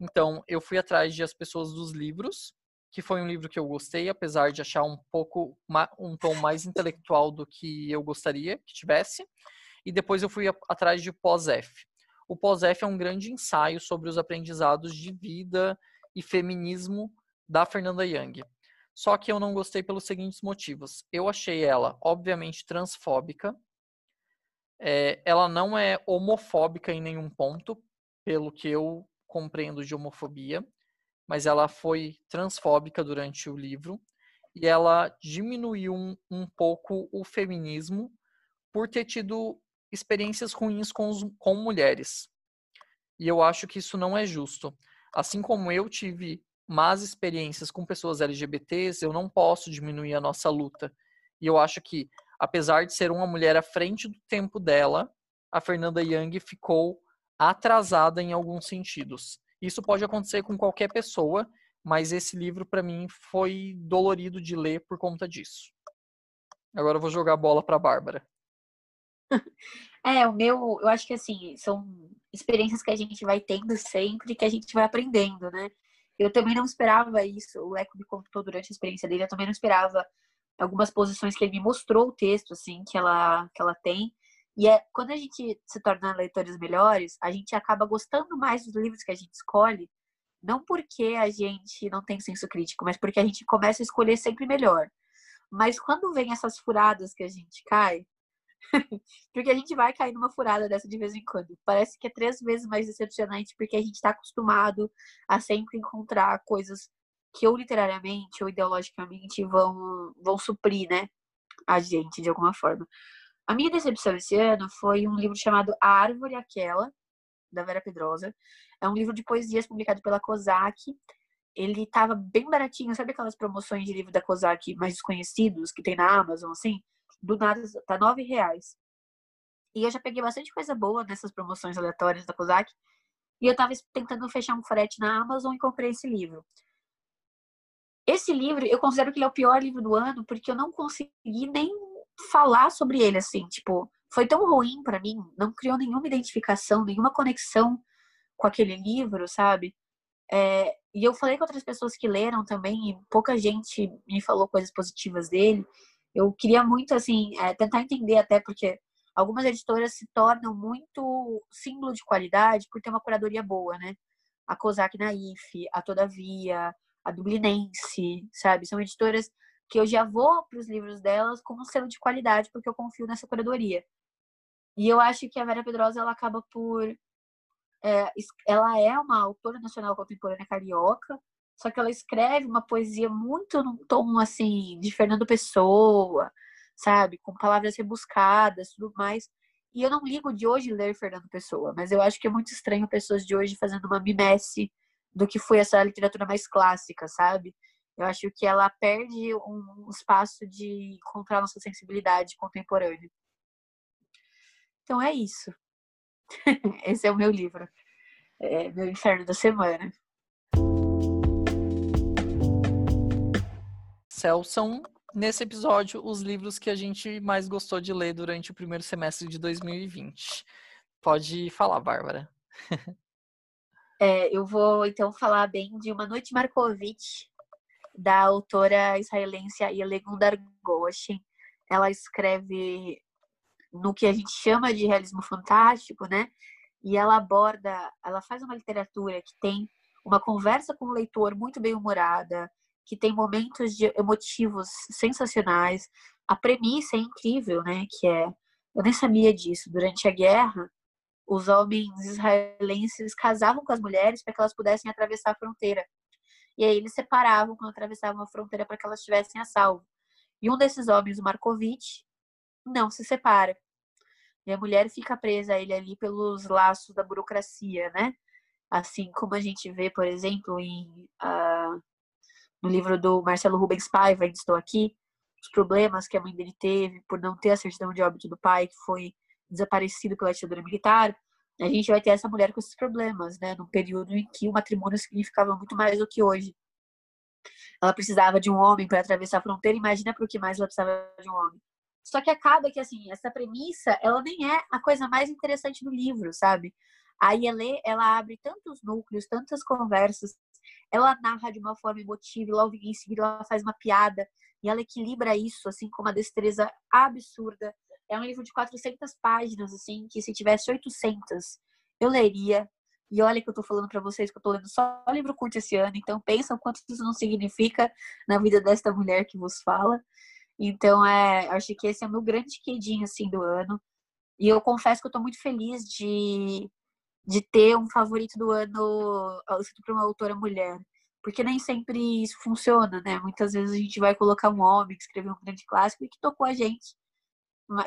Então, eu fui atrás de As Pessoas dos Livros, que foi um livro que eu gostei, apesar de achar um pouco um tom mais intelectual do que eu gostaria que tivesse. E depois eu fui atrás de Pós-F. O Pós-F é um grande ensaio sobre os aprendizados de vida e feminismo da Fernanda Young. Só que eu não gostei pelos seguintes motivos. Eu achei ela, obviamente, transfóbica. É, ela não é homofóbica em nenhum ponto, pelo que eu compreendo de homofobia, mas ela foi transfóbica durante o livro e ela diminuiu um, um pouco o feminismo por ter tido experiências ruins com, os, com mulheres. E eu acho que isso não é justo. Assim como eu tive más experiências com pessoas LGBTs, eu não posso diminuir a nossa luta. E eu acho que, apesar de ser uma mulher à frente do tempo dela, a Fernanda Young ficou atrasada em alguns sentidos. Isso pode acontecer com qualquer pessoa, mas esse livro para mim foi dolorido de ler por conta disso. Agora eu vou jogar a bola para Bárbara. [LAUGHS] É, o meu, eu acho que assim, são experiências que a gente vai tendo sempre que a gente vai aprendendo, né? Eu também não esperava isso. O Leco me contou durante a experiência dele, eu também não esperava algumas posições que ele me mostrou o texto, assim, que ela, que ela tem. E é quando a gente se torna leitores melhores, a gente acaba gostando mais dos livros que a gente escolhe, não porque a gente não tem senso crítico, mas porque a gente começa a escolher sempre melhor. Mas quando vem essas furadas que a gente cai, [LAUGHS] porque a gente vai cair numa furada dessa de vez em quando. Parece que é três vezes mais decepcionante porque a gente está acostumado a sempre encontrar coisas que ou literariamente ou ideologicamente vão, vão suprir, né, a gente de alguma forma. A minha decepção esse ano foi um livro chamado A Árvore Aquela, da Vera Pedrosa. É um livro de poesias publicado pela Kozak. Ele estava bem baratinho, sabe aquelas promoções de livro da Kozak mais desconhecidos que tem na Amazon, assim? Do nada tá nove reais. E eu já peguei bastante coisa boa nessas promoções aleatórias da Kozak. E eu estava tentando fechar um frete na Amazon e comprei esse livro. Esse livro, eu considero que ele é o pior livro do ano, porque eu não consegui nem falar sobre ele, assim, tipo, foi tão ruim para mim, não criou nenhuma identificação, nenhuma conexão com aquele livro, sabe? É, e eu falei com outras pessoas que leram também, e pouca gente me falou coisas positivas dele. Eu queria muito, assim, é, tentar entender até porque algumas editoras se tornam muito símbolo de qualidade por ter uma curadoria boa, né? A Kozak Naif, a Todavia, a Dublinense, sabe? São editoras que eu já vou para os livros delas com um selo de qualidade, porque eu confio nessa curadoria. E eu acho que a Vera Pedrosa ela acaba por. É, ela é uma autora nacional contemporânea carioca, só que ela escreve uma poesia muito num tom assim de Fernando Pessoa, sabe, com palavras rebuscadas, tudo mais. E eu não ligo de hoje ler Fernando Pessoa, mas eu acho que é muito estranho pessoas de hoje fazendo uma mimesse do que foi essa literatura mais clássica, sabe? Eu acho que ela perde um espaço de encontrar nossa sensibilidade contemporânea. Então é isso. [LAUGHS] Esse é o meu livro. É meu inferno da semana. São, nesse episódio, os livros que a gente mais gostou de ler durante o primeiro semestre de 2020. Pode falar, Bárbara. [LAUGHS] É, eu vou então falar bem de Uma Noite Markovitch, da autora israelense Ayelet Goshen. Ela escreve no que a gente chama de realismo fantástico, né? E ela aborda, ela faz uma literatura que tem uma conversa com o leitor muito bem humorada, que tem momentos de emotivos sensacionais. A premissa é incrível, né? Que é, eu nem sabia disso. Durante a guerra, os homens israelenses casavam com as mulheres para que elas pudessem atravessar a fronteira. E aí eles separavam quando atravessavam a fronteira para que elas estivessem a salvo. E um desses homens, o Markovitch, não se separa. E a mulher fica presa a ele ali pelos laços da burocracia, né? Assim como a gente vê, por exemplo, em, uh, no livro do Marcelo Rubens Paiva, Ainda Estou Aqui, os problemas que a mãe dele teve por não ter a certidão de óbito do pai, que foi desaparecido pela ditadura militar, a gente vai ter essa mulher com esses problemas, né? Num período em que o matrimônio significava muito mais do que hoje. Ela precisava de um homem para atravessar a fronteira, imagina o que mais ela precisava de um homem. Só que acaba que, assim, essa premissa, ela nem é a coisa mais interessante do livro, sabe? A Ielê, ela abre tantos núcleos, tantas conversas, ela narra de uma forma emotiva, logo em seguida ela faz uma piada, e ela equilibra isso, assim, com uma destreza absurda. É um livro de 400 páginas, assim, que se tivesse 800, eu leria. E olha que eu tô falando para vocês que eu tô lendo só livro curto esse ano, então pensam quanto isso não significa na vida desta mulher que vos fala. Então, é, acho que esse é o meu grande quedinho, assim, do ano. E eu confesso que eu tô muito feliz de, de ter um favorito do ano escrito por uma autora mulher. Porque nem sempre isso funciona, né? Muitas vezes a gente vai colocar um homem que escreveu um grande clássico e que tocou a gente.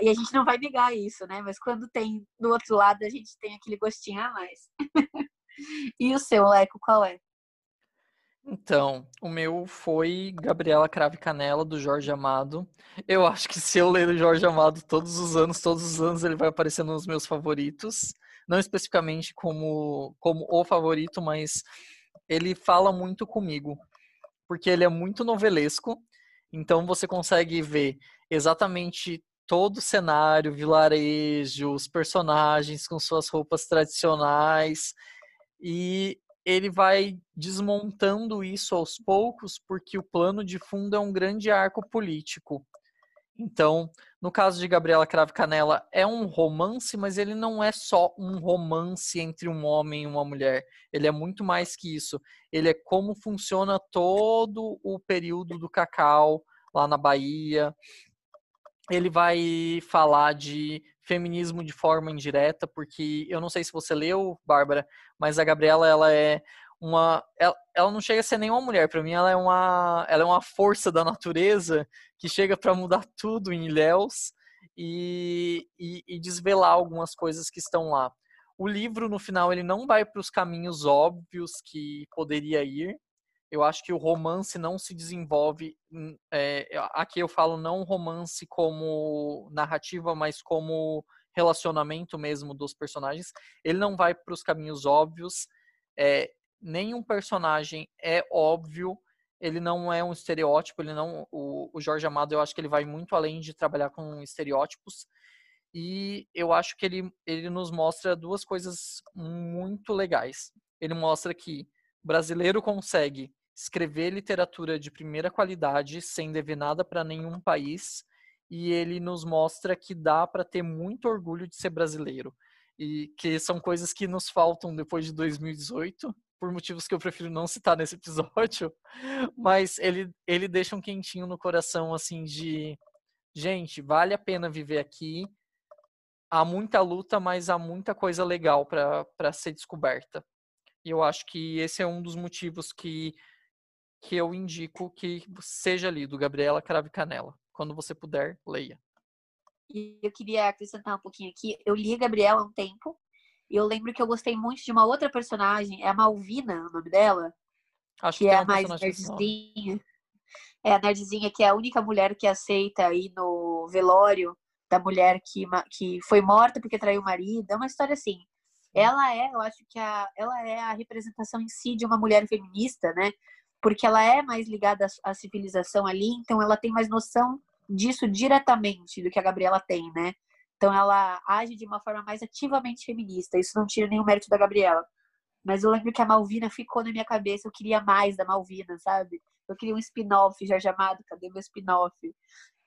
E a gente não vai negar isso, né? Mas quando tem do outro lado, a gente tem aquele gostinho a mais. [LAUGHS] e o seu, Leco, qual é? Então, o meu foi Gabriela Crave Canela, do Jorge Amado. Eu acho que se eu ler o Jorge Amado todos os anos, todos os anos ele vai aparecer nos meus favoritos. Não especificamente como, como o favorito, mas ele fala muito comigo. Porque ele é muito novelesco. Então você consegue ver exatamente todo o cenário, vilarejo, os personagens com suas roupas tradicionais. E ele vai desmontando isso aos poucos, porque o plano de fundo é um grande arco político. Então, no caso de Gabriela Crave Canela, é um romance, mas ele não é só um romance entre um homem e uma mulher. Ele é muito mais que isso. Ele é como funciona todo o período do cacau lá na Bahia, ele vai falar de feminismo de forma indireta, porque eu não sei se você leu, Bárbara, mas a Gabriela ela é uma ela, ela não chega a ser nenhuma mulher, para mim ela é uma ela é uma força da natureza que chega para mudar tudo em Ilhéus e, e, e desvelar algumas coisas que estão lá. O livro no final ele não vai para os caminhos óbvios que poderia ir, eu acho que o romance não se desenvolve. É, aqui eu falo não romance como narrativa, mas como relacionamento mesmo dos personagens. Ele não vai para os caminhos óbvios. É, nenhum personagem é óbvio. Ele não é um estereótipo. Ele não. O, o Jorge Amado, eu acho que ele vai muito além de trabalhar com estereótipos. E eu acho que ele, ele nos mostra duas coisas muito legais. Ele mostra que o brasileiro consegue escrever literatura de primeira qualidade sem dever nada para nenhum país e ele nos mostra que dá para ter muito orgulho de ser brasileiro e que são coisas que nos faltam depois de 2018 por motivos que eu prefiro não citar nesse episódio, [LAUGHS] mas ele ele deixa um quentinho no coração assim de gente, vale a pena viver aqui. Há muita luta, mas há muita coisa legal para ser descoberta. E eu acho que esse é um dos motivos que que eu indico que seja lido, Gabriela Crave Canela. Quando você puder, leia. E eu queria acrescentar um pouquinho aqui. Eu li a Gabriela há um tempo, e eu lembro que eu gostei muito de uma outra personagem, é a Malvina, o nome dela. Acho que, que é a mais nerdzinha. É a nerdzinha que é a única mulher que aceita ir no velório da mulher que, que foi morta porque traiu o marido. É uma história assim. Ela é, eu acho que a, ela é a representação em si de uma mulher feminista, né? Porque ela é mais ligada à, civilização ali, então ela tem mais noção disso diretamente do que a Gabriela tem, né? Então ela age de uma forma mais ativamente feminista. Isso não tira nenhum mérito da Gabriela. Mas eu lembro que a Malvina ficou na minha cabeça. Eu queria mais da Malvina, sabe? Eu queria um spin-off, Jorge Amado, cadê meu spin-off?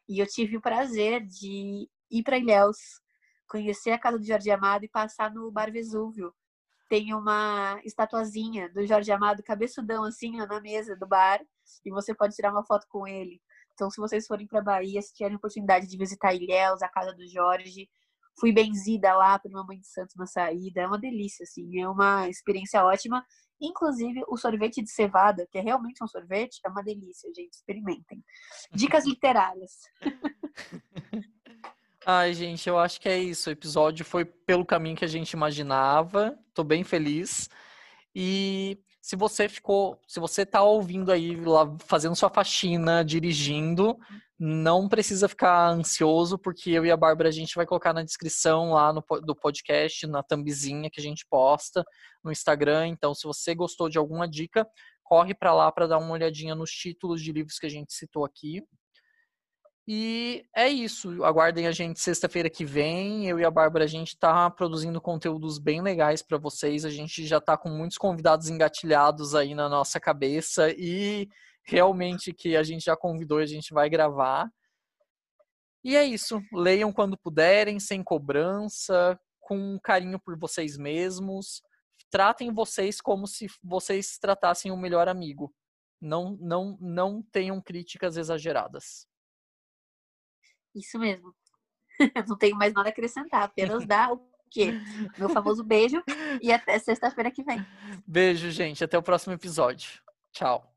E eu tive o prazer de ir para Ilhéus, conhecer a casa do Jorge Amado e passar no Bar Vesúvio, tem uma estatuazinha do Jorge Amado, cabeçudão assim, na mesa do bar, e você pode tirar uma foto com ele. Então, se vocês forem para Bahia, se tiverem oportunidade de visitar Ilhéus, a casa do Jorge, fui benzida lá para uma mãe de santos na saída, é uma delícia, assim, é uma experiência ótima. Inclusive, o sorvete de cevada, que é realmente um sorvete, é uma delícia, gente, experimentem. Dicas [LAUGHS] literárias. [LAUGHS] Ai, gente, eu acho que é isso. O episódio foi pelo caminho que a gente imaginava. Tô bem feliz. E se você ficou, se você tá ouvindo aí lá fazendo sua faxina, dirigindo, não precisa ficar ansioso, porque eu e a Bárbara a gente vai colocar na descrição lá no, do podcast, na thumbzinha que a gente posta no Instagram. Então, se você gostou de alguma dica, corre para lá para dar uma olhadinha nos títulos de livros que a gente citou aqui. E é isso. Aguardem a gente sexta-feira que vem. Eu e a Bárbara, a gente está produzindo conteúdos bem legais para vocês. A gente já está com muitos convidados engatilhados aí na nossa cabeça e realmente que a gente já convidou e a gente vai gravar. E é isso. Leiam quando puderem, sem cobrança, com carinho por vocês mesmos. Tratem vocês como se vocês tratassem o melhor amigo. Não, não, não tenham críticas exageradas. Isso mesmo. [LAUGHS] Não tenho mais nada a acrescentar, apenas dar o quê? Meu famoso beijo e até sexta-feira que vem. Beijo, gente. Até o próximo episódio. Tchau.